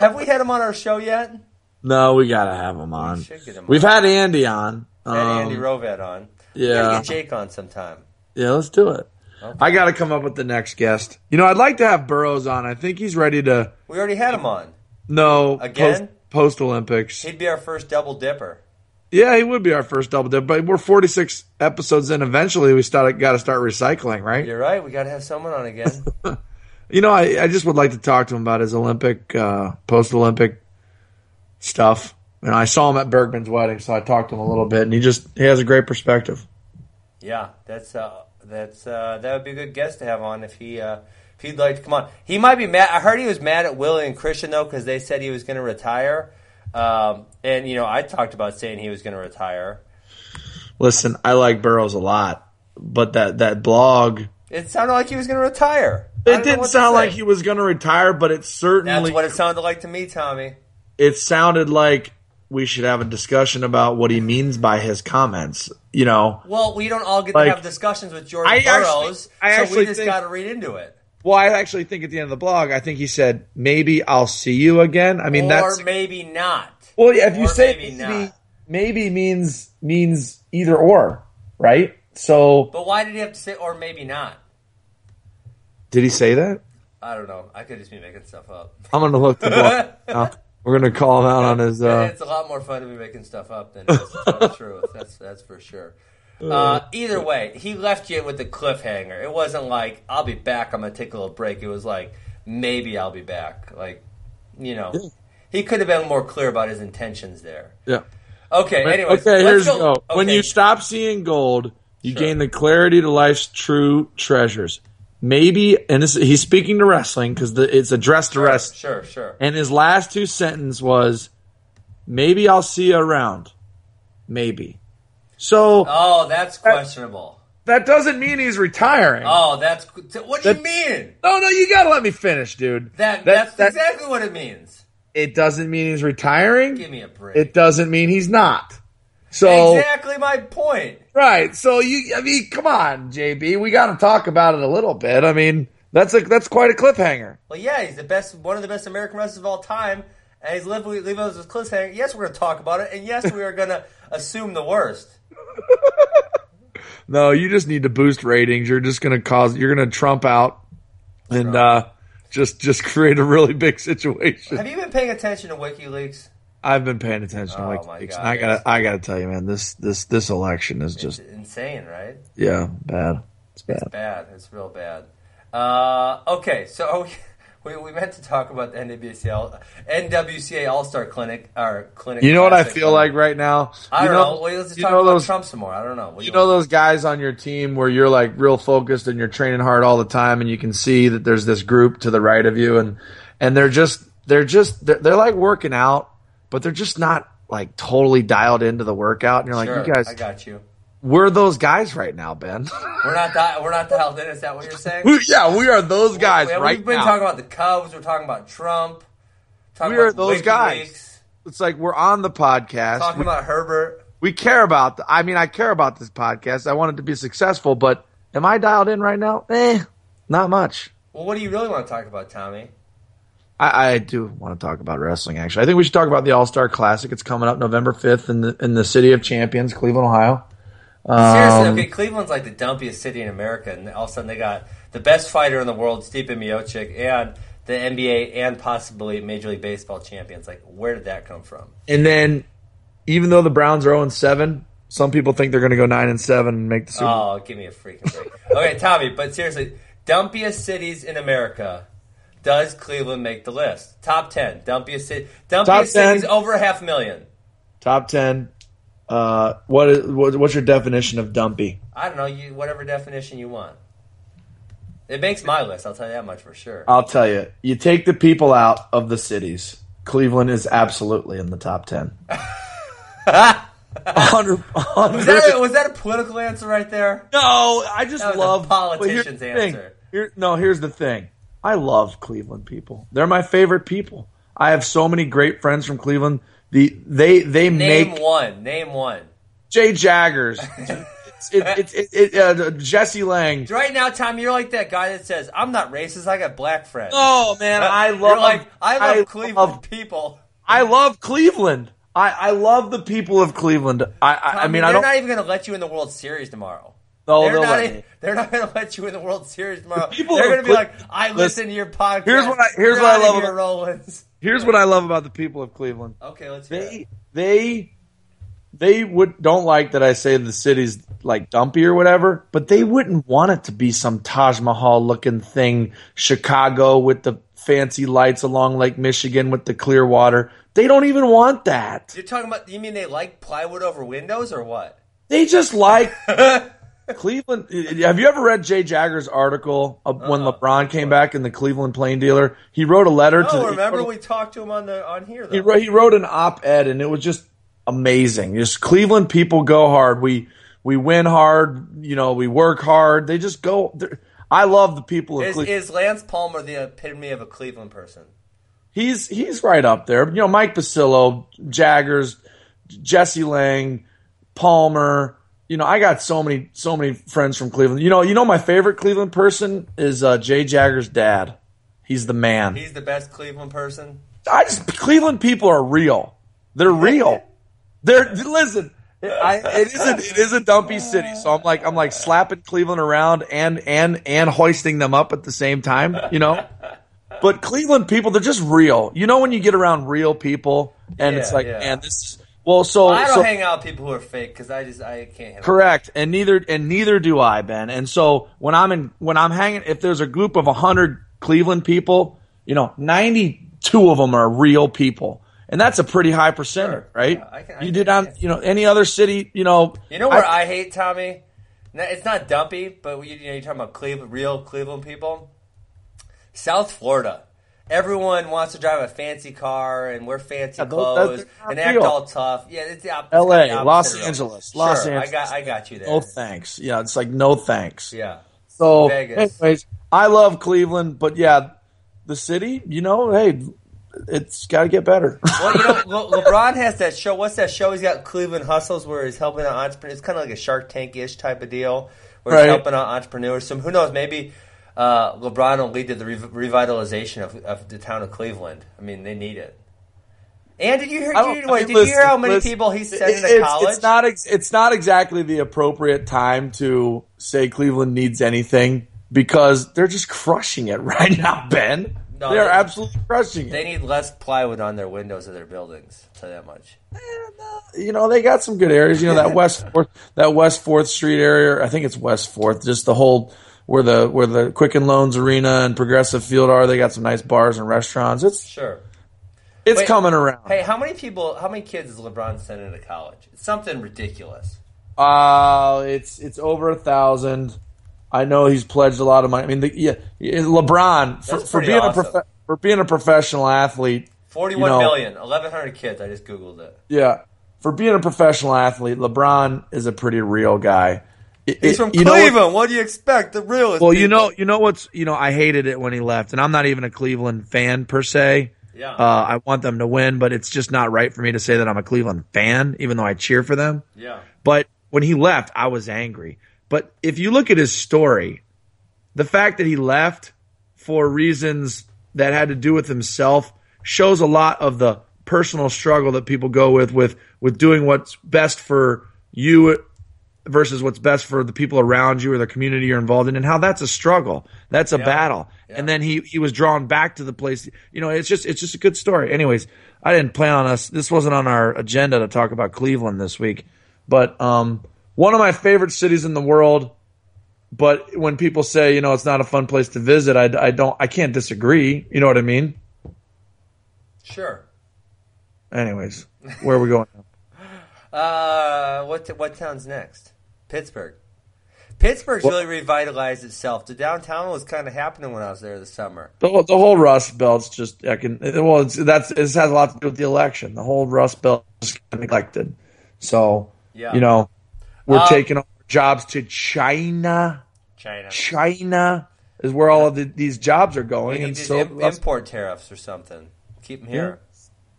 Have we had him on our show yet? no, we gotta have him on. should get 'em We've on. had Andy on. Had Um, Andy Hrovat on. Yeah. gotta get Jake on sometime. Yeah, let's do it. I got to come up with the next guest. You know, I'd like to have Burroughs on. I think he's ready to. We already had him on. No, Again? post Olympics. He'd be our first double dipper. Yeah, he would be our first double dip, but we're 46 episodes in. Eventually, we start got to start recycling, right? You're right. We gotta have someone on again. (laughs) You know, I, I just would like to talk to him about his Olympic, uh, post Olympic stuff. And I saw him at Bergman's wedding, so I talked to him a little bit, and he just he has a great perspective. yeah, that's uh, that's uh, that would be a good guest to have on if he uh, if he'd like to come on. He might be mad. I heard he was mad at Willie and Christian though because they said he was going to retire. Um, and you know, I talked about saying he was going to retire. Listen, I like Burroughs a lot, but that that blog It sounded like he was going to retire. It didn't sound like he was going to retire, but it certainly That's what it sounded like to me, Tommy. it sounded like we should have a discussion about what he means by his comments. You know, Well, we don't all get Like, to have discussions with Jordan I actually- Burroughs, I so actually we just got to read into it. well, I actually think at the end of the blog, I think he said maybe I'll see you again. I mean, or that's maybe not. well, yeah, if you say maybe maybe, maybe means means either or, right? So But why did he have to say or maybe not? Did he say that? I don't know. I could just be making stuff up. I'm gonna look the (laughs) now. We're gonna call him out on his. Uh, it's a lot more fun to be making stuff up than just to tell the (laughs) truth. That's that's for sure. Uh, either way, he left you with the cliffhanger. It wasn't like I'll be back. I'm gonna take a little break. It was like maybe I'll be back. Like you know, he could have been more clear about his intentions there. yeah. Okay. Anyway, okay, here's go. go. When you stop seeing gold, you Sure. gain the clarity to life's true treasures. Maybe, and this, he's speaking to wrestling because it's addressed to wrestling. sure, sure. And his last two sentence was, "Maybe I'll see you around." Maybe. So Oh, that's questionable. that doesn't mean he's retiring. Oh, that's what do you mean? no, no, you gotta let me finish, dude. That, That- that's that- exactly what it means. It doesn't mean he's retiring. Give me a break. It doesn't mean he's not. So exactly my point. Right. So you, I mean, come on, JB. We got to talk about it a little bit. I mean, that's a that's quite a cliffhanger. Well, yeah, he's the best, one of the best American wrestlers of all time, and he's leaving, leaving us with cliffhanger. Yes, we're going to talk about it, and yes, we are going (laughs) to assume the worst. (laughs) No, you just need to boost ratings. You're just going to cause. You're going to trump out, and uh, just just (laughs) create a really big situation. Have you been paying attention to WikiLeaks? I've been paying attention Oh, like, my God, I gotta I gotta tell you, man. This this this election is just insane, right? yeah bad. It's bad. Bad. It's real bad. Uh, okay, so (laughs) we, we meant to talk about the NWCL NWCA All Star Clinic or clinic. You know what I feel like right now? I you don't know. know, Wait, let's just talk about those Trump some more. I don't know. What do you know those guys on your team where you're like real focused and you're training hard all the time and you can see that there's this group to the right of you and and they're just they're just they're, they're like working out but they're just not like totally dialed into the workout and you're Sure, like you guys I got you. we're those guys right now ben (laughs) We're not di- we're not dialed in. Is that what you're saying? We- yeah we are those guys We- right We've been now talking about the Cubs. We're talking about Trump. Talking We are those guys. WikiLeaks, it's like we're on the podcast Talking we, about Herbert. we care about the, i mean i care about this podcast i want it to be successful but am i dialed in right now eh not much Well, what do you really want to talk about, Tommy? I, I do want to talk about wrestling. Actually, I think we should talk about the All Star Classic. It's coming up November fifth in the in the city of champions, Cleveland, Ohio. Seriously, Um, okay, Cleveland's like the dumpiest city in America, and all of a sudden they got the best fighter in the world, Stipe Miocic, and the NBA and possibly Major League Baseball champions. Like, where did that come from? And then, even though the Browns are zero and seven, some people think they're going to go nine and seven and make the Super. Bowl. Oh, give me a freaking break. okay, Tommy, but seriously, dumpiest cities in America. Does Cleveland make the list? Top ten, dumpiest city, dumpiest Top 10. cities over a half million. Top ten. Uh, what is what, what's your definition of dumpy? I don't know, you whatever definition you want. It makes my list. I'll tell you that much for sure. I'll tell you. You take the people out of the cities. Cleveland is absolutely in the top ten. (laughs) Hundred. Was that, a, was that a political answer right there? No, I just a love politician's but here's the thing. answer. Here, no, here's the thing. I love Cleveland people. They're my favorite people. I have so many great friends from Cleveland. The they they Name make one. Name one. Jay Jaggers, (laughs) it's it, it, it, uh, Jesse Lang. Right now, Tom, you're like that guy that says, "I'm not racist. I got black friends." Oh man, I love like, I love I Cleveland love- people. I love Cleveland. I, I love the people of Cleveland. I I, I mean they're I don't. not even going to let you in the World Series tomorrow. No, they're not. they're not going to let you in the World Series tomorrow. people they're going to be like, "I listen to your podcast." here's what I- here's You're what I love about- Rollins. Here's what I love about the people of Cleveland. Okay, let's hear it. they they they would don't like that I say the city's like dumpy or whatever, but they wouldn't want it to be some Taj Mahal looking thing, Chicago with the fancy lights along Lake Michigan with the clear water. They don't even want that. You're talking about? You mean they like plywood over windows or what? They just like (laughs) Cleveland. Have you ever read Jay Jagger's article when Uh-uh. LeBron came back in the Cleveland Plain Dealer? He wrote a letter to. Oh, the, remember we talked to him on the on here though. he wrote, he wrote an op-ed, and it was just amazing. Just Cleveland people go hard. We we win hard. You know, we work hard. They just go. I love the people of is, Cleveland. is Lance Palmer the epitome of a Cleveland person? He's he's right up there. You know, Mike Pucillo, Jaggers, Jesse Lang, Palmer. You know, I got so many so many friends from Cleveland. You know, you know my favorite Cleveland person is uh, Jay Jagger's dad. He's the man. He's the best Cleveland person. I just Cleveland people are real. They're real. They're listen. I, it is a it is a dumpy city, so I'm like I'm like slapping Cleveland around and and and hoisting them up at the same time, you know. But Cleveland people, they're just real. You know when you get around real people, and it's like, yeah. man, this. Well, so I don't so- hang out with people who are fake because I just I can't. Handle Correct, and neither and neither do I, Ben. And so when I'm in when I'm hanging, if there's a group of hundred Cleveland people, you know, ninety two of them are real people, and that's a pretty high percentage, Sure. right? Yeah, I can- I you did on you know any other city, you know. You know where I, hate Tommy? It's not dumpy, but you, you know you're talking about Cleveland, real Cleveland people. South Florida. Everyone wants to drive a fancy car and wear fancy Yeah, those- clothes and act real. all tough. Yeah, it's the op- it's L.A., kinda the Los opposite of real. Angeles, Sure, Los I Angeles. got I got you there. no thanks. Yeah, it's like no thanks. Yeah. So, Vegas. anyways, I love Cleveland, but yeah, the city, you know, hey, it's got to get better. (laughs) Well, you know, Le- LeBron has that show. What's that show? He's got Cleveland Hustles, where he's helping out entrepreneurs. It's kind of like a Shark Tank ish type of deal, where he's helping out entrepreneurs. So who knows? Maybe uh, LeBron will lead to the rev- revitalization of, of the town of Cleveland. I mean, they need it. And did you hear? Did you, wait, did you hear how many listen, people it- sending to it's, college? It's not. Ex- it's not exactly the appropriate time to say Cleveland needs anything because they're just crushing it (laughs) right now, Ben. No, they are they- absolutely crushing it. they need less plywood on their windows of their buildings. I'll tell you that much. you know, they got some good areas. You know that (laughs) West Fourth, that West Fourth Street area. I think it's West Fourth. Just the whole where the where the Quicken Loans Arena and Progressive Field are. They got some nice bars and restaurants. It's Sure. it's Wait, coming around. Hey, how many people? How many kids is LeBron sending to college? It's something ridiculous. Uh it's it's over a thousand. I know he's pledged a lot of money. I mean, the, yeah, LeBron for, for being awesome. a prof- for being a professional athlete. Forty-one You know- million, 1,100 kids. I just googled it. Yeah, for being a professional athlete, LeBron is a pretty real guy. It- He's from you know what- Cleveland. What, do you expect? The realest. Well, you know, you know what's, you know, I hated it when he left, and I'm not even a Cleveland fan per se. Yeah. Uh, I want them to win, but it's just not right for me to say that I'm a Cleveland fan, even though I cheer for them. Yeah. But when he left, I was angry. But if you look at his story, the fact that he left for reasons that had to do with himself shows a lot of the personal struggle that people go with with with doing what's best for you versus what's best for the people around you or the community you're involved in and how that's a struggle. That's a battle. And then he he was drawn back to the place. You know it's just it's just a good story. Anyways i didn't plan on us this wasn't on our agenda to talk about cleveland this week but um one of my favorite cities in the world but when people say you know it's not a fun place to visit i, I don't i can't disagree. You know what i mean? Sure. anyways where are we going? (laughs) Uh, what what town's next? Pittsburgh. Pittsburgh's Well- really revitalized itself. The downtown was kind of happening when I was there this summer. The whole, the whole Rust Belt's just I can well it's, that's it has a lot to do with the election. The whole Rust Belt is neglected. So Yeah. you know we're Um, taking our jobs to China. China. China is where all of the, these jobs are going, and so im- import tariffs or something. Keep them here.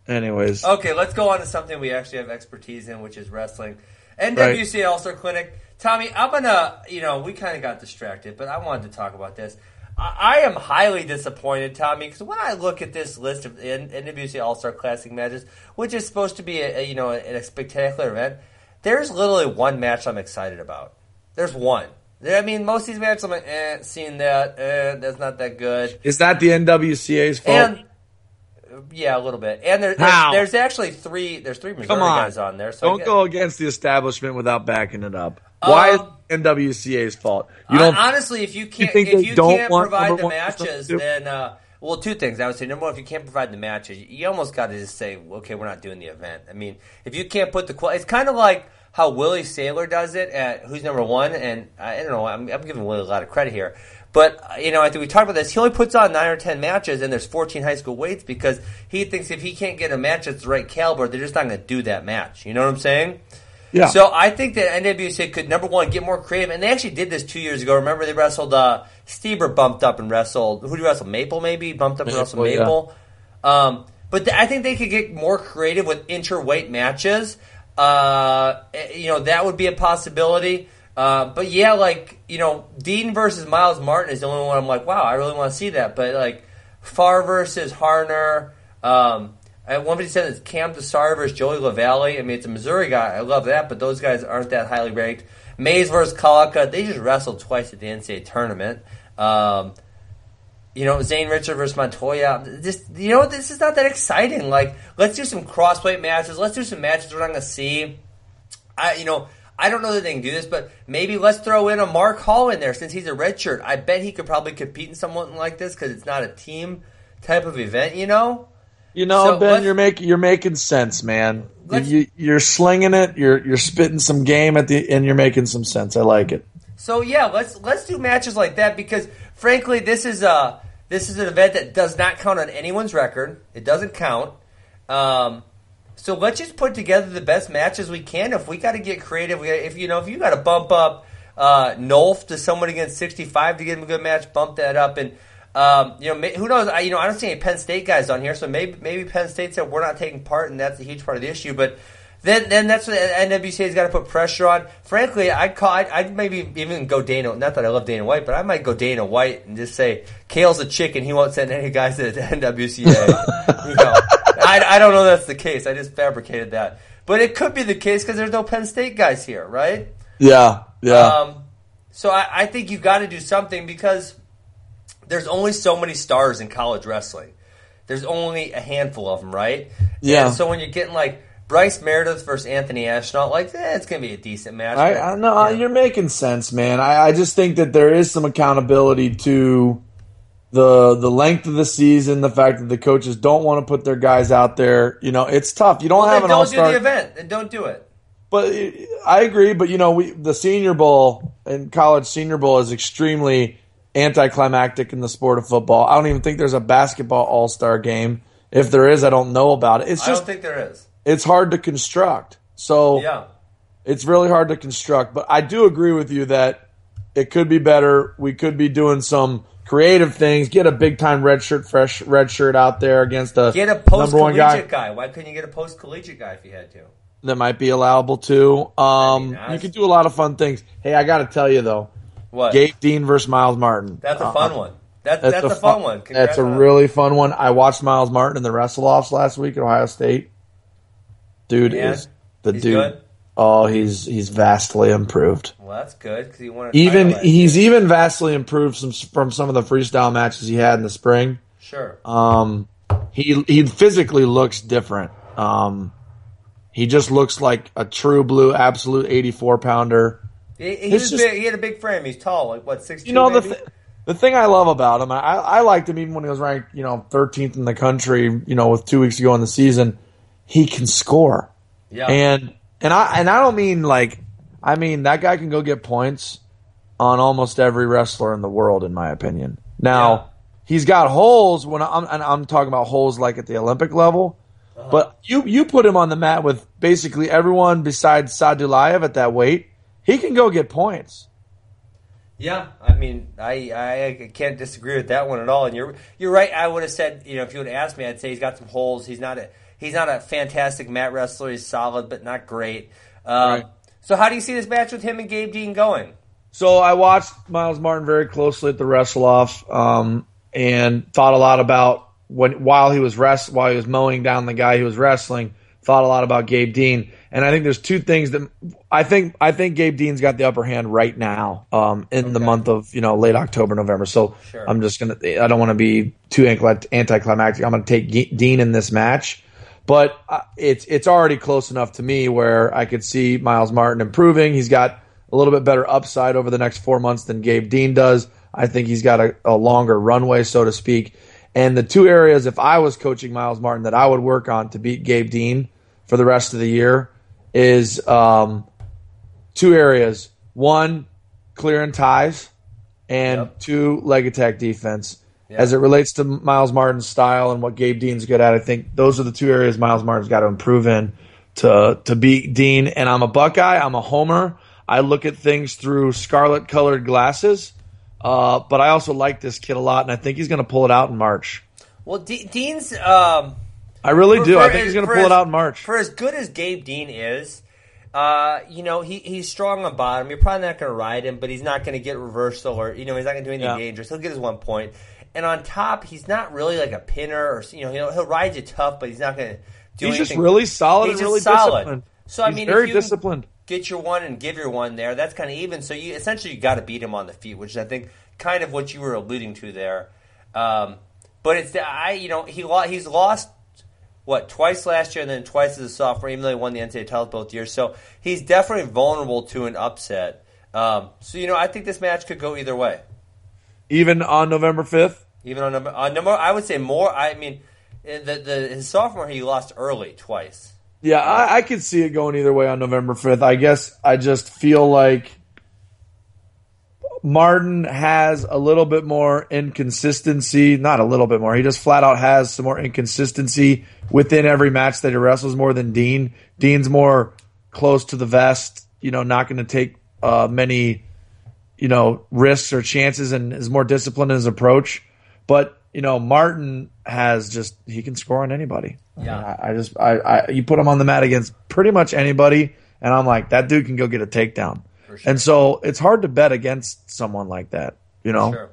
anyways, Okay, let's go on to something we actually have expertise in, which is wrestling. NWC All Star Clinic. Tommy, I'm gonna, you know, we kind of got distracted, but I wanted to talk about this. I, I am highly disappointed, Tommy, because when I look at this list of N- NWC All Star Classic matches, which is supposed to be a, a you know a, spectacular event, there's literally one match I'm excited about. There's one. I mean, most of these matches I'm like, eh, seeing that, eh, that's not that good. is that the NWCA's fault? And yeah, a little bit. And there, there's, there's actually three. There's three Missouri Come on, guys on there. So don't get- go against the establishment without backing it up. Why Um, is NWCA's fault? You don't. honestly, if you can't, think if you don't can't provide the matches, then uh, well, two things. I would say number one, if you can't provide the matches, you almost got to just say, okay, we're not doing the event. I mean, if you can't put the it's kind of like how Willie Saylor does it at who's number one, and I don't know. I'm, I'm giving Willie a lot of credit here, but you know, I think we talked about this. He only puts on nine or ten matches, and there's 14 high school weights because he thinks if he can't get a match that's the right caliber, they're just not going to do that match. You know what I'm saying? Yeah. So I think that NWCA could number one get more creative, and they actually did this two years ago. Remember they wrestled uh, Stieber bumped up and wrestled. Who do you wrestle? Maple maybe bumped up and wrestled Maple, yeah. Um, but th- I think they could get more creative with interweight matches. Uh, eh, you know that would be a possibility. Uh, but yeah, like you know, Dean versus Myles Martin is the only one I'm like, wow, I really want to see that. But like Far versus Harner. Um, at 157, it's Cam Desar versus Joey Lavallee. I mean, it's a Missouri guy. I love that, but those guys aren't that highly ranked. Mayes versus Collica. They just wrestled twice at the NCAA tournament. Um, you know, Zane Richard versus Montoya. This, you know, this is not that exciting. Like, let's do some crossweight matches. Let's do some matches we're not going to see. I, you know, I don't know that they can do this, but maybe let's throw in a Mark Hall in there since he's a red shirt. I bet he could probably compete in something like this because it's not a team type of event, you know? You know, So Ben, you're making you're making sense, man. You, you're slinging it. You're you're spitting some game at the, and you're making some sense. I like it. So yeah, let's let's do matches like that because frankly, this is a this is an event that does not count on anyone's record. It doesn't count. Um, so let's just put together the best matches we can. If we got to get creative, if you know if you got to bump up uh, Nolf to someone against sixty five to get him a good match, bump that up and. Um, you know, who knows? I, you know, I don't see any Penn State guys on here, so maybe maybe Penn State said we're not taking part, and that's a huge part of the issue. But then then that's what NWCA's got to put pressure on. Frankly, I'd call I'd, I'd maybe even go Dana. Not that I love Dana White, but I might go Dana White and just say Cael's a chicken. He won't send any guys to the (laughs) NWCA. you know, (laughs) I, I don't know that's the case. I just fabricated that, but it could be the case because there's no Penn State guys here, right? Yeah, yeah. Um, so I, I think you've got to do something because there's only so many stars in college wrestling. There's only a handful of them, right? Yeah. And so when you're getting like Bryce Meredith versus Anthony Ashnault, like eh, it's gonna be a decent match. I, but, I know yeah. you're making sense, man. I, I just think that there is some accountability to the the length of the season, the fact that the coaches don't want to put their guys out there. You know, it's tough. You don't Well, have an all don't do the event. Then don't do it. But I agree. But you know, we the Senior Bowl and college Senior Bowl is extremely anticlimactic in the sport of football. I don't even think there's a basketball All Star game. If there is, I don't know about it. It's I don't think there is. it's hard to construct. So Yeah. it's really hard to construct. But I do agree with you that it could be better. We could be doing some creative things. Get a big time red shirt, fresh red shirt out there against a Get a post number one collegiate guy. guy. Why couldn't you get a post collegiate guy if you had to? That might be allowable too. Um, I- you could do a lot of fun things. Hey, I got to tell you though, What? Gabe Dean versus Myles Martin. That's a Uh, fun one. That, that's, a fun, one. Congrats That's a on that. really fun one. I watched Myles Martin in the wrestle offs last week at Ohio State. Dude is the dude. good? Oh, he's he's vastly improved. Well, that's good because he won. Even he's year. even vastly improved some, from some of the freestyle matches he had in the spring. sure. Um, he he physically looks different. Um, he just looks like a true blue, absolute eighty four pounder. he, he, just- big, he had a big frame. He's tall, like what six. You know the th- the thing I love about him, I, I liked him even when he was ranked, you know, thirteenth in the country. You know, with two weeks to go in the season, he can score. yeah. And and I and I don't mean like I mean that guy can go get points on almost every wrestler in the world, in my opinion. Now Yeah. he's got holes when I'm and I'm talking about holes like at the Olympic level. Uh-huh. But you you put him on the mat with basically everyone besides Sadulaev at that weight, he can go get points. Yeah, I mean, I, I can't disagree with that one at all. And you're you're right. I would have said, you know, if you would have asked me, I'd say he's got some holes. He's not a he's not a fantastic mat wrestler. He's solid, but not great. Um, Right. So, how do you see this match with him and Gabe Dean going? So I watched Myles Martin very closely at the wrestle off, um, and thought a lot about when while he was rest while he was mowing down the guy he was wrestling. Thought a lot about Gabe Dean, and I think there's two things that I think I think Gabe Dean's got the upper hand right now um, in the month of you know late October November. So Sure. I'm just gonna I don't want to be too anticlimactic. I'm gonna take Dean in this match. But uh, it's it's already close enough to me where I could see Myles Martin improving. He's got a little bit better upside over the next four months than Gabe Dean does. I think he's got a, a longer runway, so to speak. And the two areas, if I was coaching Myles Martin, that I would work on to beat Gabe Dean for the rest of the year is um, two areas: one, clearing ties, and Yep. two, leg attack defense. Yeah. As it relates to Myles Martin's style and what Gabe Dean's good at, I think those are the two areas Myles Martin's got to improve in to to beat Dean. And I'm a Buckeye. I'm a homer. I look at things through scarlet colored glasses. Uh, but I also like this kid a lot, and I think he's going to pull it out in March. Well, De- Dean's. Um, I really for- do. for I think as- he's going to pull it out in March. For as good as Gabe Dean is, uh, you know, he, he's strong on bottom. You're probably not going to ride him, but he's not going to get reversal or, you know, he's not going to do anything Yeah. dangerous. He'll get his one point. And on top, he's not really like a pinner or, you know, he'll, he'll ride you tough, but he's not going to do He's anything. He's just really solid He's and really solid. disciplined. So, I He's mean, very if you disciplined. Get your one and give your one there. That's kind of even. So you essentially you got to beat him on the feet, which is I think kind of what you were alluding to there. Um, but it's the, I you know he he's lost what twice last year and then twice as a sophomore, even though he won the NCAA title both years. So he's definitely vulnerable to an upset. Um, so you know I think this match could go either way. Even on November 5th? Even on number on number, I would say more. I mean, eh, the the his sophomore he lost early twice. Yeah, I, I could see it going either way on November 5th. I guess I just feel like Martin has a little bit more inconsistency. Not a little bit more. He just flat out has some more inconsistency within every match that he wrestles more than Dean. Dean's more close to the vest, you know, not going to take uh, many, you know, risks or chances and is more disciplined in his approach. But, you know, Martin has just, he can score on anybody. Yeah. I, I just, I, I, you put him on the mat against pretty much anybody, and I'm like, that dude can go get a takedown. sure. And so it's hard to bet against someone like that, you know? Sure.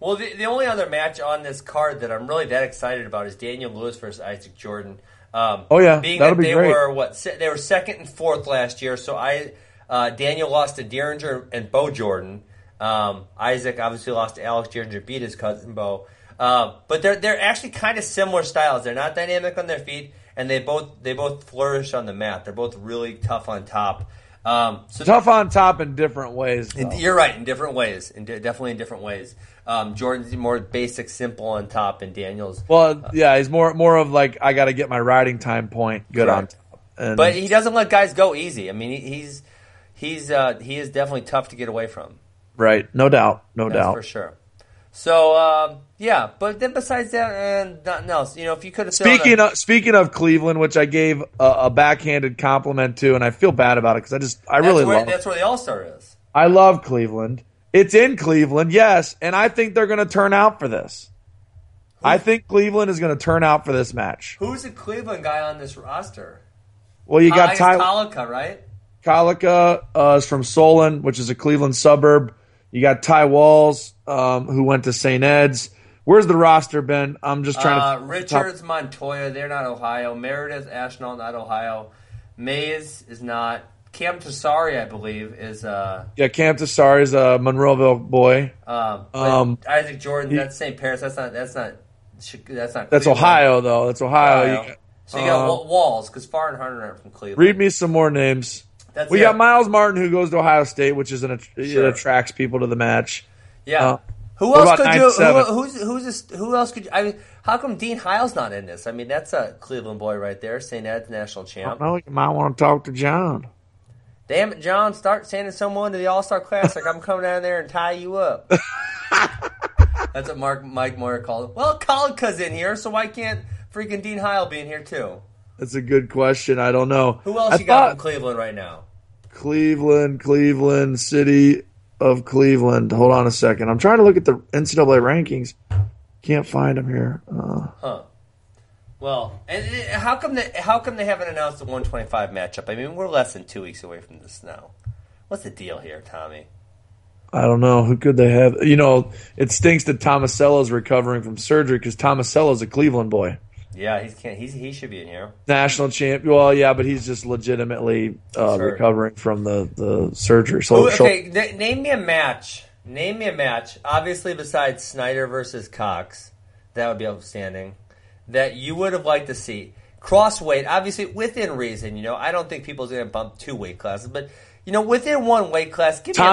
Well, the, the only other match on this card that I'm really that excited about is Daniel Lewis versus Isaac Jordan. Um, Oh, yeah. being That'll that they great. were what se- they were second and fourth last year. So I uh, Daniel lost to Dieringer and Bo Jordan. Um, Isaac obviously lost to Alex Dieringer, beat his cousin Bo. Uh, but they're they're actually kind of similar styles. They're not dynamic on their feet, and they both they both flourish on the mat. They're both really tough on top. Um, so Tough on top in different ways. in- You're right in different ways, in di- definitely in different ways. Um, Jordan's more basic, simple on top, and Daniel's. Well, yeah, he's more more of like I got to get my riding time point good on top. And But he doesn't let guys go easy. I mean, he, he's he's uh, he is definitely tough to get away from. right, no doubt, no That's doubt. for sure. So um, yeah, but then besides that, and nothing else. You know, if you could have Speaking of speaking of Cleveland, which I gave a, a backhanded compliment to, and I feel bad about it because I just I really that's where, love that's where the All Star is. I love Cleveland. It's in Cleveland, yes, and I think they're going to turn out for this. I think Cleveland is going to turn out for this match. Who's the Cleveland guy on this roster? Well, you Uh, got Tyler Collica, right? Collica uh, is from Solon, which is a Cleveland suburb. You got Ty Walls, um, who went to St. Ed's. Where's the roster, Ben? I'm just trying to Uh, to. Richards, Montoya, they're not Ohio. Meredith, Ashnault, not Ohio. Mayes is not. Cam Tessari, I believe, is. Uh, Yeah, Cam Tessari is a Monroeville boy. um, Um, Isaac Jordan, that's St. Paris. That's not. That's not. That's not. That's Cleveland. Ohio, though. That's Ohio. Ohio. You got- so you got Wa- Walls because Far and Hunter aren't from Cleveland. read me some more names. That's we it. got Myles Martin, who goes to Ohio State, which is an it attracts people to the match. Yeah. Uh, who what else could you? Who, who's who's this, who else could? You, I mean, how come Dean Heil's not in this? I mean, that's a Cleveland boy right there, St. Ed's national champ. No, you might want to talk to John. Damn it, John! Start sending someone to the All Star Classic. (laughs) I'm coming down there and tie you up. (laughs) That's what Mark Mike Moyer called it. Well, Collica's in here, so why can't freaking Dean Heil be in here too? That's a good question. I don't know. Who else I you got from Cleveland right now? Cleveland, Cleveland, City of Cleveland. Hold on a second. I'm trying to look at the NCAA rankings. Can't find them here. Uh, Huh. Well, and and how come they how come they haven't announced the 125 matchup? I mean, we're less than two weeks away from this now. What's the deal here, Tommy? I don't know. Who could they have? You know, it stinks that Tomasello's recovering from surgery because Tomasello's a Cleveland boy. Yeah, he's can't. He's he should be in here. National champ. Well, yeah, but he's just legitimately uh, recovering from the, the surgery. So, so- okay, n- name me a match. Name me a match. Obviously, besides Snyder versus Cox, that would be outstanding. That you would have liked to see. Crossweight, obviously within reason. You know, I don't think people's going to bump two weight classes, but you know, within one weight class, give me a-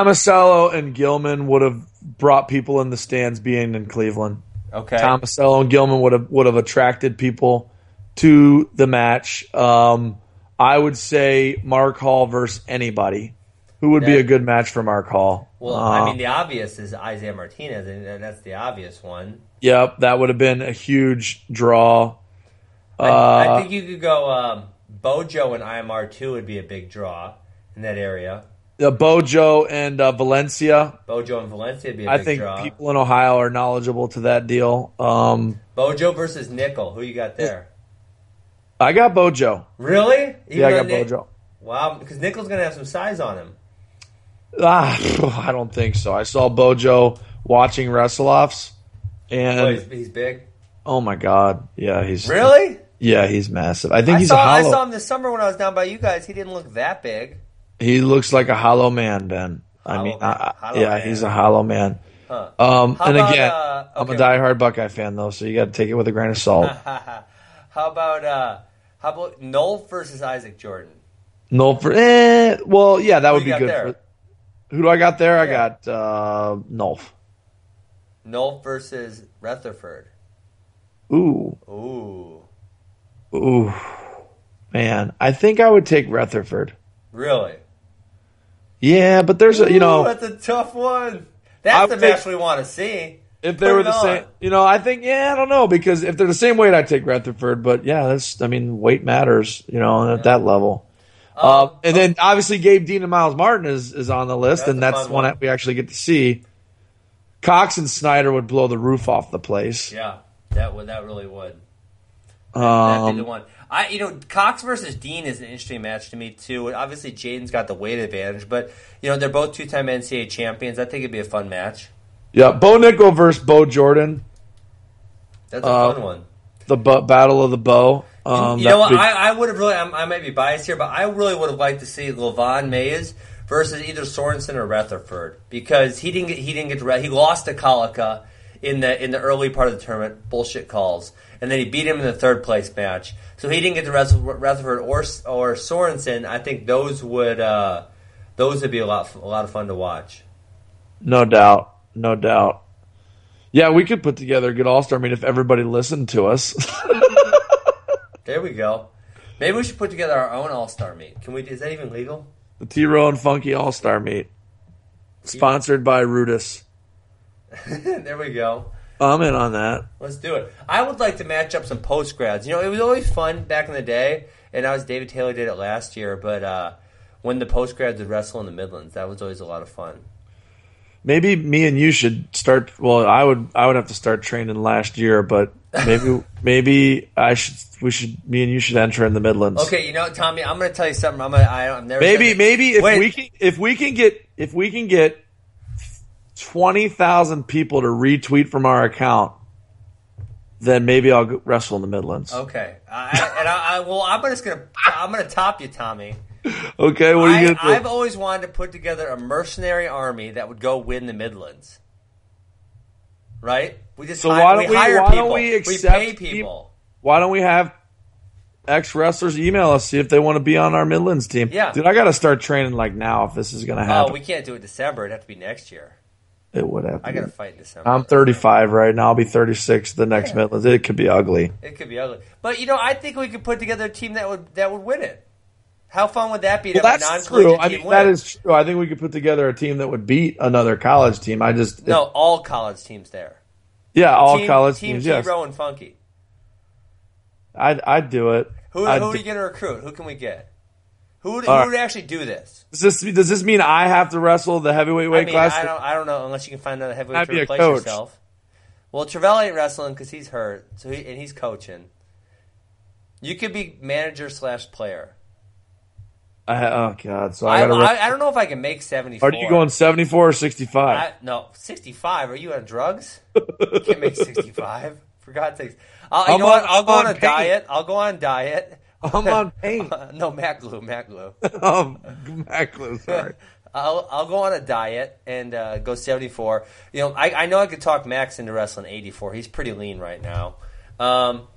and Gilman would have brought people in the stands being in Cleveland. Okay. Tomasello and Gilman would have would have attracted people to the match. Um, I would say Mark Hall versus anybody. who would be a good match for Mark Hall. Well, Uh, I mean, the obvious is Isaiah Martinez, and that's the obvious one. Yep, that would have been a huge draw. I, Uh, I think you could go um, Bojo and IMR two would be a big draw in that area. Uh, Bojo and uh, Valencia. Bojo and Valencia would be a I think draw. people in Ohio are knowledgeable to that deal. Um, Bojo versus Nickal. Who you got there? I got Bojo. Really? Even Yeah, I got Nic- Bojo. Wow, because Nickal's gonna have some size on him. Ah, (laughs) I don't think so. I saw Bojo watching wrestle-offs, and Oh, he's, he's big. oh my god, yeah, he's Really? yeah, he's massive. I think I he's saw a hollow. I saw him this summer when I was down by you guys. He didn't look that big. He looks like a hollow man, Ben. I mean. I, I- yeah, man. he's a hollow man. Huh. Um, and about, again, uh, I'm a okay. diehard Buckeye fan though, so you got to take it with a grain of salt. (laughs) How about uh how about Nolf versus Isaac Jordan? no, for eh, well, yeah, that Who would be good. there? For, who do I got there? I got uh, Nolf. Noel versus Retherford. Ooh, Ooh. ooh, man, I think I would take Retherford. Really? Yeah, but there's a you Ooh, know that's a tough one. I That's the would match we want to see. if they Put were the on. same, you know, I think yeah, I don't know because if they're the same weight, I'd take Retherford. But yeah, that's I mean, weight matters, you know, at that level. Um, Uh, and then obviously Gabe Dean and Myles Martin is, is on the list, That's and that's one one. that we actually get to see. Cox and Snyder would blow the roof off the place. Yeah, that would that really would. That'd be the Um, one. I you know Cox versus Dean is an interesting match to me too. Obviously, J'den's got the weight advantage, but you know they're both two-time NCAA champions. I think it'd be a fun match. yeah, Bo Nickal versus Bo Jordan, That's a Uh, fun one. the battle of the bow. Um, you know what? be- I, I would have really. I'm, I might be biased here, but I really would have liked to see Lavion Mayes versus either Sorensen or Retherford because he didn't get he didn't get to he lost to Collica in the in the early part of the tournament. Bullshit calls, and then he beat him in the third place match. So he didn't get to wrestle Retherford or or Sorensen. I think those would uh, those would be a lot a lot of fun to watch. no doubt, no doubt. Yeah, we could put together a good All Star meet if everybody listened to us. (laughs) There we go. Maybe we should put together our own All Star meet. Can we? Is that even legal? the T Row and Funky All Star meet, sponsored by Rudis. (laughs) there we go. I'm in on that. Let's do it. I would like to match up some post grads. You know, it was always fun back in the day, and I was David Taylor did it last year. But uh, when the post grads would wrestle in the Midlands, that was always a lot of fun. Maybe me and you should start. Well, I would. I would have to start training last year, but maybe (laughs) maybe I should. We should. Me and you should enter in the Midlands. Okay, you know, Tommy, I'm going to tell you something. I'm going. I'm never. Maybe said- maybe if Wait. we can if we can get if we can get twenty thousand people to retweet from our account, then maybe I'll wrestle in the Midlands. Okay, I, and I, I well, I'm just going to. I'm going to top you, Tommy. (laughs) Okay, what are you I, gonna do? I've always wanted to put together a mercenary army that would go win the Midlands. Right? We just So hi- why don't we- hire why people. don't we we pay peop- people. Why don't we have ex wrestlers email us see if they want to be on our Midlands team? Yeah. dude, I got to start training like now if this is gonna oh, happen. Oh, we can't do it December. It'd have to be next year. It would have. I got to fight December. I'm 35 right now. I'll be 36 the next Yeah. Midlands. It could be ugly. It could be ugly, but you know, I think we could put together a team that would that would win it. How fun would that be? To Well, that's true. I mean, win? that is true. I think we could put together a team that would beat another college team. I just no all college teams there. yeah, all team, college team teams. Yes, T-Row and Funky. I'd I'd do it. Who, I'd who are do- you going to recruit? Who can we get? Who would, who would actually do this? Does this does this mean I have to wrestle the heavyweight weight I mean, class? I don't, I don't know unless you can find another heavyweight I'd to replace yourself. Well, Tervel ain't wrestling because he's hurt, so he, and he's coaching. You could be manager slash player. I, oh god! So I I, gotta. I, I don't know if I can make seventy four. Are you going 74 or 65? No, 65. Are you on drugs? you can't make 65. For God's sakes. I'll, you I'm know what? I'll go on, on a paint. diet. I'll go on diet. I'm on (laughs) paint. no, Mac glue, Mac glue. (laughs) um, Mackler, sorry. (laughs) I'll, I'll go on a diet and uh, go 74. You know, I, I know I could talk Max into wrestling 84. He's pretty lean right now. Um,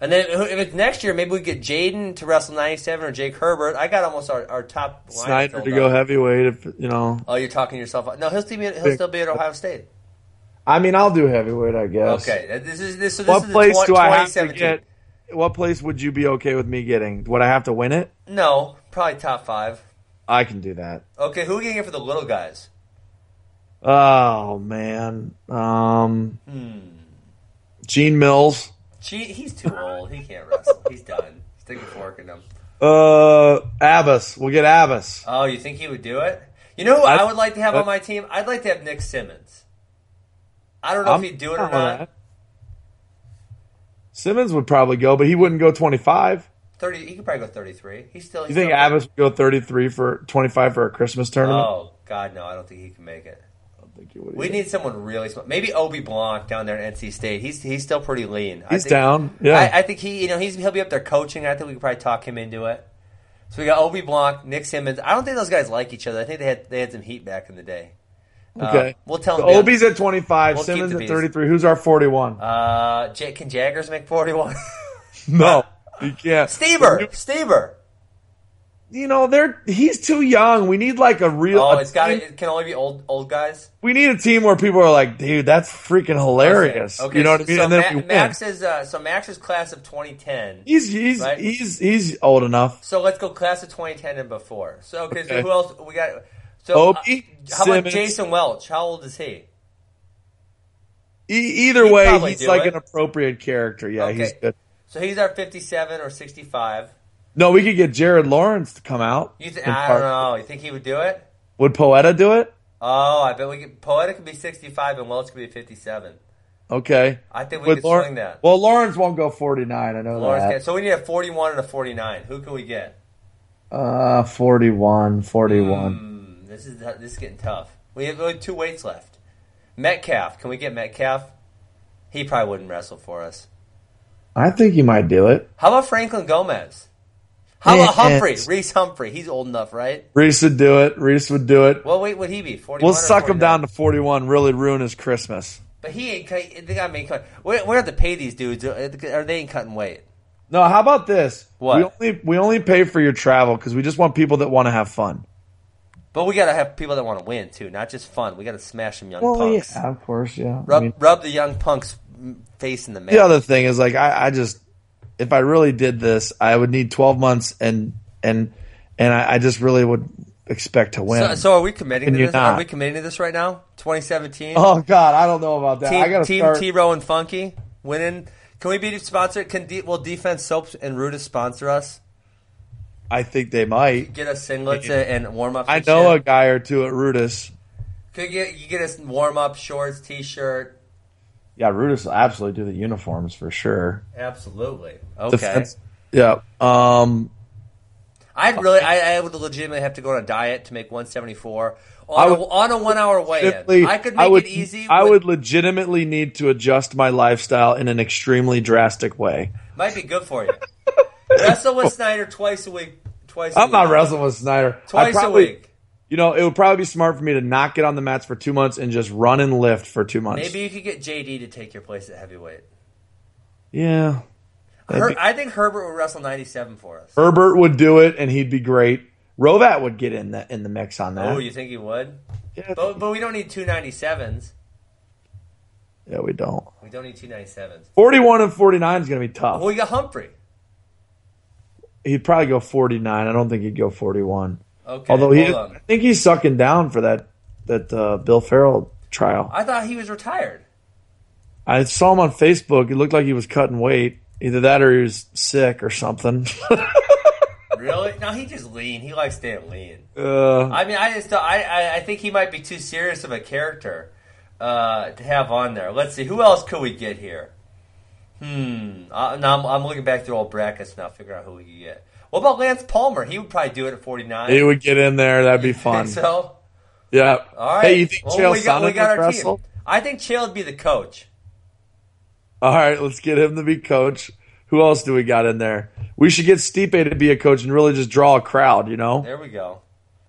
and then if it's next year, maybe we get J'den to wrestle 97 or Jake Herbert. I got almost our, our top line Snyder filled to go up. heavyweight. If you know, Oh, you're talking yourself. No, he'll still be at, he'll still be at Ohio State. I mean, I'll do heavyweight. I guess. Okay, this is this. So this What is the place tw- do I have to get? What place would you be okay with me getting? Would I have to win it? No, probably top five. I can do that. Okay, who are we gonna for the little guys? Oh man, um, Hmm. Gene Mills. Gee, he's too old. He can't wrestle. He's done. Stick a fork in him. Uh, Abbas. We'll get Abbas. Oh, you think he would do it? You know who I, I- would like to have I- on my team? I'd like to have Nick Simmons. I don't know I'm if he'd do it or not. that. Simmons would probably go, but he wouldn't go 25. Thirty. He could probably go thirty-three. He's still. You think still, Abbas would go 33 for 25 for a Christmas tournament? Oh God, no! I don't think he can make it. I don't think he would. We either. need someone really smart. Maybe Obe Blanc down there at NC State. He's he's still pretty lean. I He's think, down. Yeah. I, I think he you know he's he'll be up there coaching. I think we could probably talk him into it. So we got Obe Blanc, Nick Simmons. I don't think those guys like each other. I think they had they had some heat back in the day. Uh, okay. we'll tell So them. Obe's at 25. We'll Simmons at 33. Who's our 41? Uh, J- can Jaggers make forty one? (laughs) no, he can't. Stever, Stever. You know, they're he's too young. We need like a real. Oh, a it's got it can only be old old guys. We need a team where people are like, dude, that's freaking hilarious. Okay, you know what I mean? So and then Ma-. Max is uh, so Max's class of twenty ten. he's he's Right? he's he's old enough. So let's go class of 2010 and before. So okay, so Okay. who else we got? So Obe, uh, how about Jason Welch? How old is he? E- either He'd way, he's like it. an appropriate character. Yeah, Okay. he's good. So he's our 57 or 65. No, we could get Jared Lawrence to come out. You th- I don't know. You think he would do it? Would Poeta do it? Oh, I bet we could. Poeta could be 65 and Welch could be 57. Okay. I think we Would could Lawrence- swing that. Well, Lawrence won't go 49. I know Lawrence that. can, so we need a 41 and a 49. Who can we get? Uh, 41, 41. Hmm, this is this is getting tough. We have only two weights left. Metcalf, can we get Metcalf? He probably wouldn't wrestle for us. I think he might do it. How about Franklin Gomez? How about Humphrey? Reece Humphrey. He's old enough, right? Reece would do it. Reece would do it. What weight would he be? 41 We'll or suck him down to 41, really ruin his Christmas. But he ain't. cut- They got to make cut. We we have to pay these dudes, or they ain't cutting weight. No, how about this? What? We only we only pay for your travel because we just want people that want to have fun. But we got to have people that want to win too, not just fun. We got to smash some young Well, punks. yeah, of course, yeah. I Rub mean, rub the young punks face in the mat. the other thing is like I, I just if I really did this, I would need 12 months and and and I, I just really would expect to win. So, so are we committing And to you're this? Are we committing to this right now? 2017. oh God, I don't know about that. I team gotta team start. T Row and Funky winning. Can we be sponsored? Can de- will Defense Soaps and Rudis sponsor us? I think they might. Get us singlets and, and warm ups. I know a guy or two at Rudis. Could you get you get us warm up shorts, t shirt. Yeah, Rudis will absolutely do the uniforms for sure. Absolutely. Okay. Defense- yeah. Um. I'd really, I, I would legitimately have to go on a diet to make 174 I on, would- a, on a one hour weigh in. I could make would, it easy. I with- would legitimately need to adjust my lifestyle in an extremely drastic way. might be good for you. (laughs) Wrestle with Snyder twice a week. Twice. A I'm week. not wrestling with Snyder. Twice probably- a week. You know, it would probably be smart for me to not get on the mats for two months and just run and lift for two months. Maybe you could get JD to take your place at heavyweight. Yeah. Her, be- I think Herbert would wrestle 97 for us. Herbert would do it, and he'd be great. Hrovat would get in the in the mix on that. Oh, you think he would? yeah, But, but we don't need two 97s. yeah, we don't. We don't need two 97s. Forty-one and forty-nine is going to be tough. Well, we got Humphrey. He'd probably go forty-nine. I don't think he'd go forty-one. Okay. Although he, hold I think he's sucking down for that that uh, Bill Farrell trial. I thought he was retired. I saw him on Facebook. It looked like he was cutting weight. Either that or he was sick or something. (laughs) Really? No, he just lean. He likes staying lean. uh, I mean, I just I, I I think he might be too serious of a character uh, to have on there. Let's see, who else could we get here? Hmm. Uh, now I'm, I'm looking back through all brackets now, figure out who we get. What about Lance Palmer? He would probably do it at 49. he would get in there. That'd be (laughs) fun. so? Yeah. All right. Hey, you think Well, Chael we got, we Sonnen got would our wrestle? team. I think Chael would be the coach. All right, let's get him to be coach. Who else do we got in there? We should get Stipe to be a coach and really just draw a crowd. You know, There we go.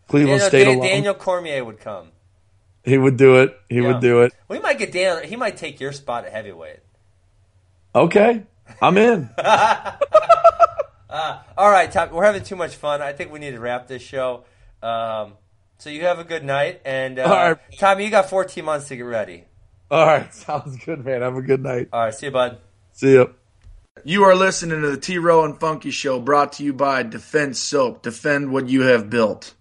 Cleveland Daniel, State Dan- alone. Daniel Cormier would come. He would do it. He Yeah. would do it. We might get Dan. He might take your spot at heavyweight. Okay, I'm in. (laughs) All right, Tom, we're having too much fun. I think we need to wrap this show. Um, so you have a good night, and uh, All right. Tommy, you got 14 months to get ready. All right, (laughs) sounds good, man. Have a good night. All right, see you, bud. See you. You are listening to the T Row and Funky Show brought to you by Defend Soap. Defend what you have built.